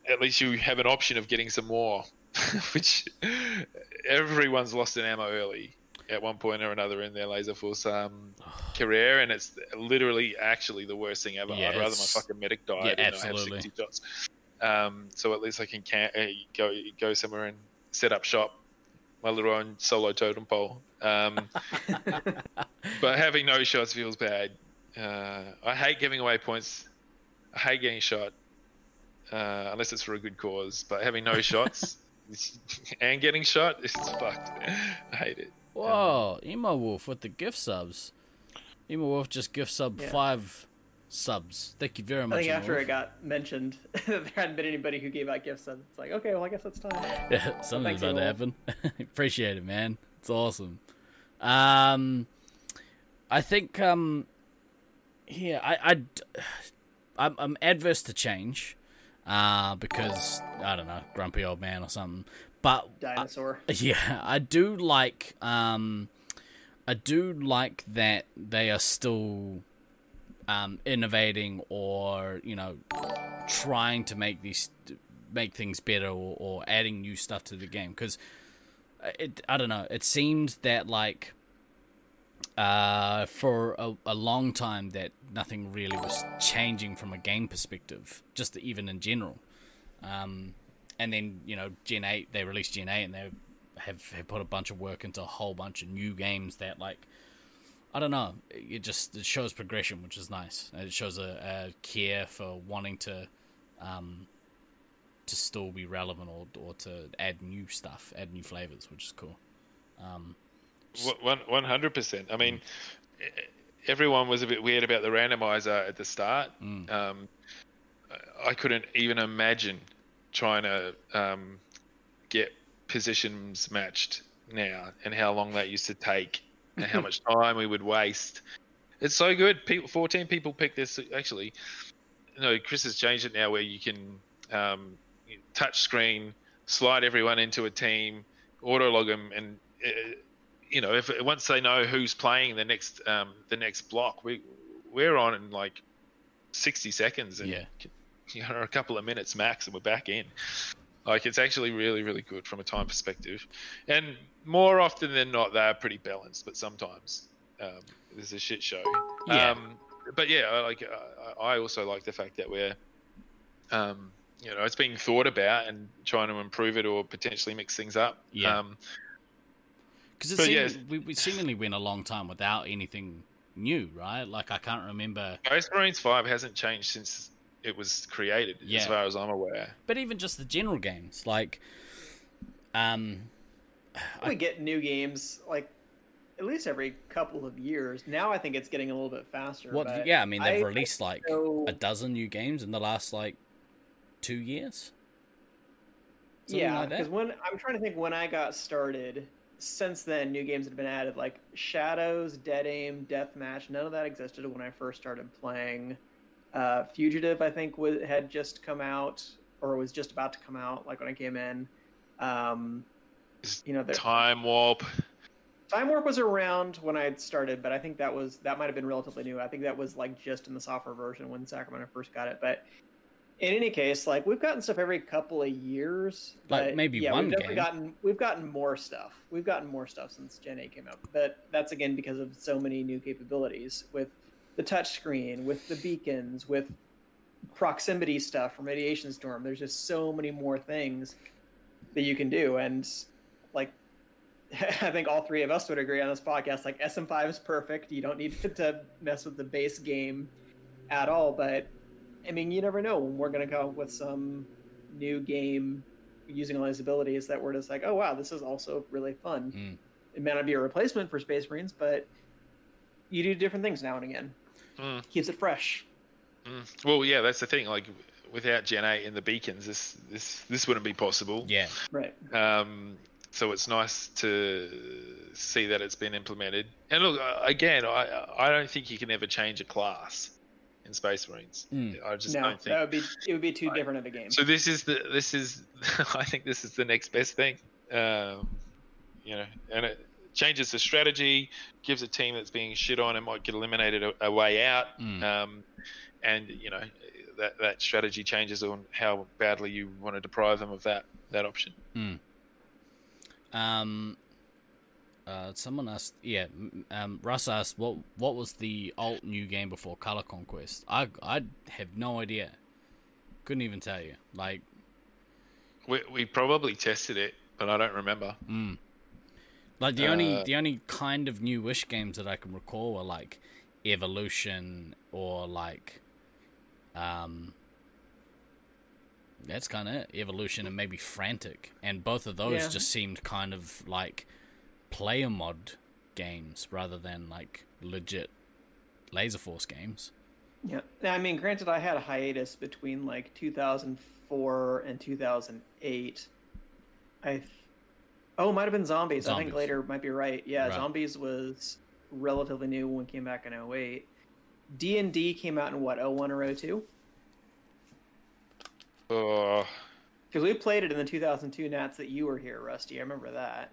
at least you have an option of getting some more, <laughs> which everyone's lost an ammo early at one point or another in their laser force um, <sighs> career, and it's literally actually the worst thing ever. Yeah, I'd rather my fucking medic die yeah, than I absolutely. have 60 shots. Um, so at least I can, can uh, go go somewhere and set up shop, my little own solo totem pole. Um, but having no shots feels bad. Uh, I hate giving away points. I hate getting shot, uh, unless it's for a good cause. But having no shots <laughs> and getting shot, it's fucked. I hate it. Whoa, Emo Wolf with the gift subs. Emo Wolf just gift sub Yeah. five subs. Thank you very much. I think after Wolf. it got mentioned, that <laughs> there hadn't been anybody who gave out gifts. So it's like, okay, well, I guess it's time. <laughs> Yeah, something's Thanks, about to happen. Appreciate it, man. It's awesome. Um, I think um, yeah, I, I I'm, I'm adverse to change, uh, because I don't know, grumpy old man or something. But Dinosaur. <laughs> yeah, I do like um I do like that they are still um innovating or, you know, trying to make these make things better or, or adding new stuff to the game cuz it I don't know, it seemed that like uh, for a, a long time that nothing really was changing from a game perspective, just even in general. Um, and then you know Gen eight they released Gen eight and they have, have put a bunch of work into a whole bunch of new games that like I don't know. It just it shows progression which is nice. It shows a, a care for wanting to um, to still be relevant or or to add new stuff add new flavors which is cool um, One one hundred percent. I mean, e- everyone was a bit weird about the randomizer at the start. Mm. Um, I couldn't even imagine trying to um, get positions matched now, and how long that used to take, and how <laughs> much time we would waste. It's so good. People, fourteen people picked this. Actually, no, Chris has changed it now where you can um, touch screen slide everyone into a team, auto log them, and uh, you know, if once they know who's playing the next um, the next block, we we're on in like sixty seconds, and Yeah. <laughs> you know, a couple of minutes max, and we're back in. Like it's actually really, really good from a time perspective, and more often than not, they're pretty balanced. But sometimes um, there's a shit show. Yeah. Um, but yeah, I like uh, I also like the fact that we're, um, you know, it's being thought about and trying to improve it or potentially mix things up. Yeah. Um, Because it But yeah. we, we seemingly went a long time without anything new, right? Like I can't remember. Ghost Marines Five hasn't changed since it was created, Yeah. as far as I'm aware. But even just the general games, like, um, we get new games like at least every couple of years. Now I think it's getting a little bit faster. what? but Yeah, I mean they've I released like so- a dozen new games in the last like two years. Something yeah, like because when I'm trying to think when I got started, since then new games have been added like Shadows, Dead Aim, Deathmatch. None of that existed when I first started playing. Uh, Fugitive, I think, was, had just come out or was just about to come out, like when I came in. Um, you know, there, Time Warp. Time Warp was around when I had started, but I think that was that might have been relatively new. I think that was like just in the software version when Sacramento first got it. But in any case, like we've gotten stuff every couple of years. Like, maybe yeah, one we've definitely game. gotten we've gotten more stuff. We've gotten more stuff since Gen 8 came out. But that's again because of so many new capabilities with the touchscreen, with the beacons, with proximity stuff from Radiation Storm. There's just so many more things that you can do, and like <laughs> I think all three of us would agree on this podcast. Like SM5 is perfect. You don't need <laughs> to mess with the base game at all. But I mean, you never know when we're going to come up with some new game using all these abilities that we're just like, oh wow, this is also really fun. Mm. It may not be a replacement for Space Marines, but you do different things now and again. Mm. Keeps it fresh. Mm. Well, yeah, that's the thing. Like, without Gen 8 and the beacons, this this this wouldn't be possible. Yeah, Right. Um, so it's nice to see that it's been implemented. And look, uh, again, I I don't think you can ever change a class in Space Marines. Mm. I just no, don't think. that would be it would be too I- different of a game. So this is the this is <laughs> I think this is the next best thing. Um, you know, and it changes the strategy, gives a team that's being shit on and might get eliminated a, a way out. Mm. Um, and you know that that strategy changes on how badly you want to deprive them of that that option. Um, uh, someone asked, yeah, um, Russ asked, what what was the alt new game before Color Conquest? I I have no idea. Couldn't even tell you. Like, We we probably tested it, but I don't remember. mm. like the only Uh, the only kind of new Wish games that I can recall were like Evolution or like, um. That's kind of. Evolution and maybe Frantic, and both of those Yeah. just seemed kind of like player mod games rather than like legit Laser Force games. Yeah. I mean, granted, I had a hiatus between like 2004 and 2008. I, th- oh, it might have been Zombies. I think Zombies. later might be right. Yeah, Right. Zombies was relatively new when it came back in 08. D and D came out in what 01 or 02? Oh, uh. Because we played it in the 2002 Nats that you were here, Rusty. I remember that.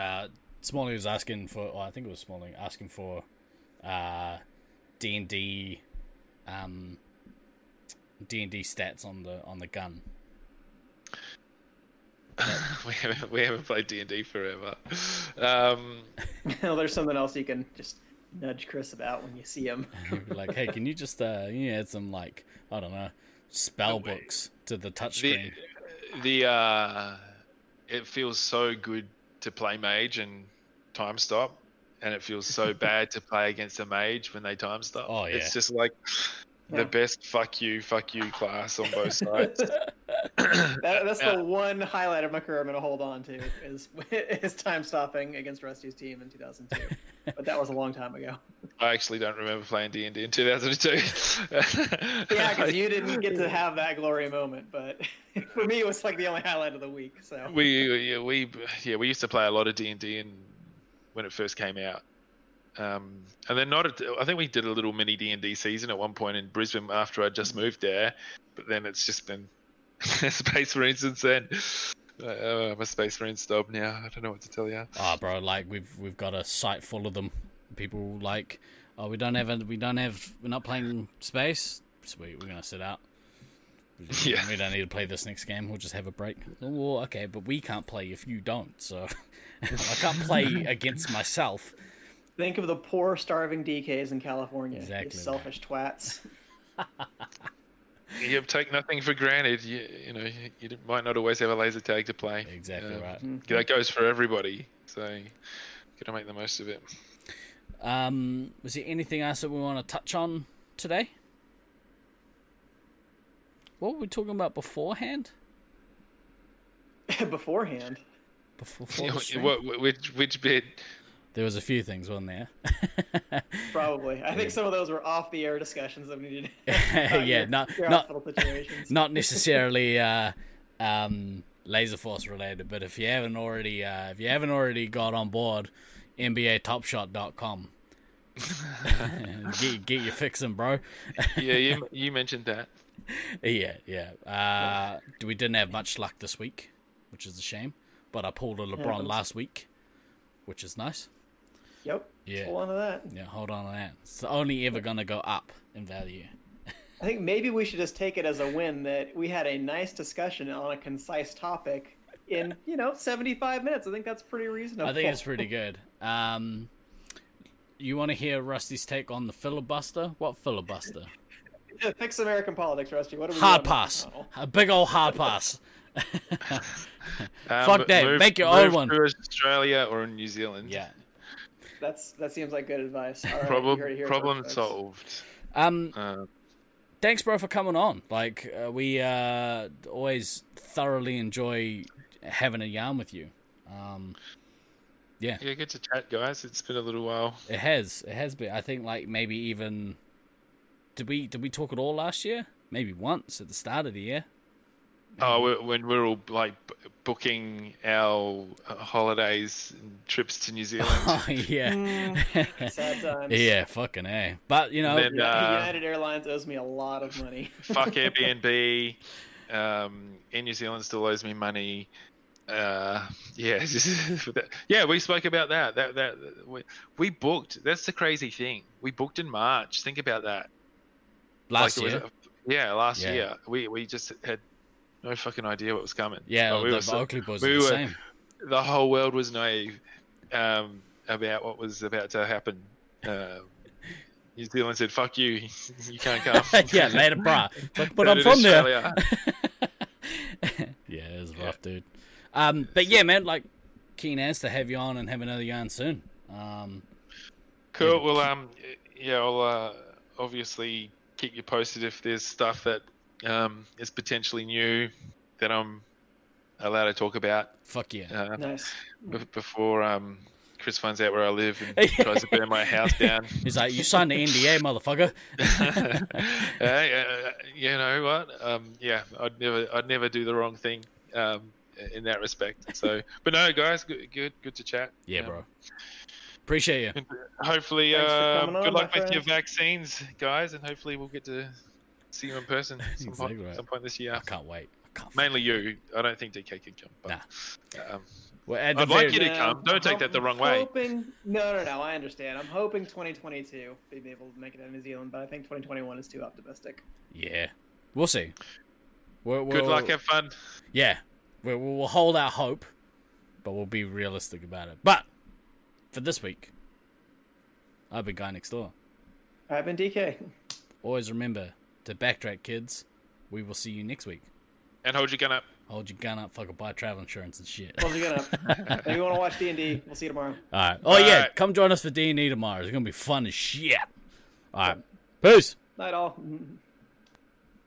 Uh, Smalley was asking for, I think it was Smalling, asking for uh, D and D, um, D and D stats on the on the gun. <laughs> we haven't we haven't played D and D forever. Um, <laughs> well, there's something else you can just nudge Chris about when you see him. <laughs> like, hey, can you just uh, you add some like I don't know spell books to the the touchscreen? the uh, it feels so good to play mage and time stop, and it feels so bad to play against a mage when they time stop. Oh, yeah. It's just like Yeah. the best fuck you, fuck you class on both sides. <laughs> That, that's Yeah. the one highlight of my career I'm going to hold on to is <laughs> is time stopping against Rusty's team in 2002. but that was a long time ago. I actually don't remember playing D and D in 2002. <laughs> Yeah, because you didn't get to have that glory moment, but for me, it was like the only highlight of the week. So we yeah, we yeah we used to play a lot of D and D and when it first came out. Um, and then not, I think we did a little mini D and D season at one point in Brisbane after I just moved there, but then it's just been <laughs> Space Marine since then. Uh, I'm a Space Marine stub now. I don't know what to tell you. Oh, bro, like we've we've got a site full of them. People like, oh, we don't have a, we don't have we're not playing space. Sweet, we're gonna sit out. Yeah. We don't need to play this next game. We'll just have a break. Well, okay, but we can't play if you don't. So <laughs> I can't play <laughs> against myself. Think of the poor, starving DKs in California. Exactly, You selfish twats. <laughs> You take nothing for granted. You, you know, you, you might not always have a laser tag to play. Exactly Uh, right. That goes for everybody. So, gotta make the most of it. Um, was there anything else that we want to touch on today? What were we talking about beforehand? <laughs> Beforehand. Before, before <laughs> the what, what- which which bit? There was a few things, wasn't there? <laughs> Probably. I think some of those were off the air discussions that we needed. <laughs> yeah, Your- not your not not necessarily <laughs> uh, um, Laser Force related, but if you haven't already, uh, if you haven't already got on board, NBATopShot.com. get get your fixing, bro. Yeah, you you mentioned that. yeah, yeah. Uh, we didn't have much luck this week, which is a shame. But I pulled a LeBron Happens. last week, which is nice. Yep. Yeah. Hold on to that. Yeah, hold on to that. It's only ever gonna go up in value. I think maybe we should just take it as a win that we had a nice discussion on a concise topic in, you know, 75 minutes. I think that's pretty reasonable. I think it's pretty good. Um, you want to hear Rusty's take on the filibuster? What filibuster? <laughs> Fix American politics, Rusty. What are we Hard pass. A big old hard pass. <laughs> <laughs> Um, Fuck that, make your own move one. To Australia or New Zealand. yeah. That's that seems like good advice. All right, Problem here problem first, solved. Um, Uh, thanks, bro, for coming on. Like, uh, we uh, always thoroughly enjoy having a yarn with you. Um, yeah, yeah, good to chat, guys. It's been a little while. it has, it has been. I think, like, maybe even did we did we talk at all last year? Maybe once at the start of the year. Oh, we- when we're all like booking our uh, holidays and trips to New <laughs> Zealand. Oh yeah, Mm, <laughs> Sad times. yeah, fucking a. But you know, Then- Yeah, Uh, United Airlines owes me a lot of money. <laughs> Fuck Airbnb. Um, Air New Zealand still owes me money. Uh, yeah, yeah. We spoke about that. That that we, we booked. That's the crazy thing. We booked in March. Think about that. last Like, year, was a- yeah, last Yeah. year. We we just had no fucking idea what was coming. yeah, But we the were so- Oakley boys we the were- same. the whole world was naive um, about what was about to happen. Um New Zealand said, "Fuck you, <laughs> you can't come." <laughs> yeah, later, bruh. It's Like, but I'm from there. <laughs> Yeah, it was rough, dude. Um, but yeah, man, like keen as to have you on and have another yarn soon. Um, Cool. Well, um, yeah, I'll uh, obviously keep you posted if there's stuff that um, is potentially new that I'm allowed to talk about fuck yeah. uh, nice. B- before um, Chris finds out where I live and <laughs> tries to burn my house down. <laughs> He's like, you signed the NDA, motherfucker. <laughs> Hey, uh, you know what? Um, yeah, I'd never, I'd never do the wrong thing um, in that respect. So, but no, guys, good, good, good to chat. Yeah, Um, bro. Appreciate you. Hopefully, uh, on, good luck with your vaccines, guys, and hopefully we'll get to see you in person some, Exactly point, right. some point this year. I can't wait. I can't. Mainly you. I don't think DK could come. But, um, Well, I'd like very- you to Yeah, come. Don't take I'm that the wrong way. Hoping, no, no, no. I understand. I'm hoping 2022 be able to make it in New Zealand, but I think 2021 is too optimistic. Yeah, we'll see. We're, Good we'll- luck. Have fun. Yeah, we'll, we'll hold our hope, but we'll be realistic about it. But for this week, I've been guy next door. I've been DK. Always remember to backtrack, kids. We will see you next week. And hold your gun up. Hold your gun up, fucking buy travel insurance and shit. Hold your gun up. <laughs> if you want to watch D and D, we'll see you tomorrow. All right. Oh yeah, Alright. come join us for D and D tomorrow. It's gonna be fun as shit. All right. Peace. Night all.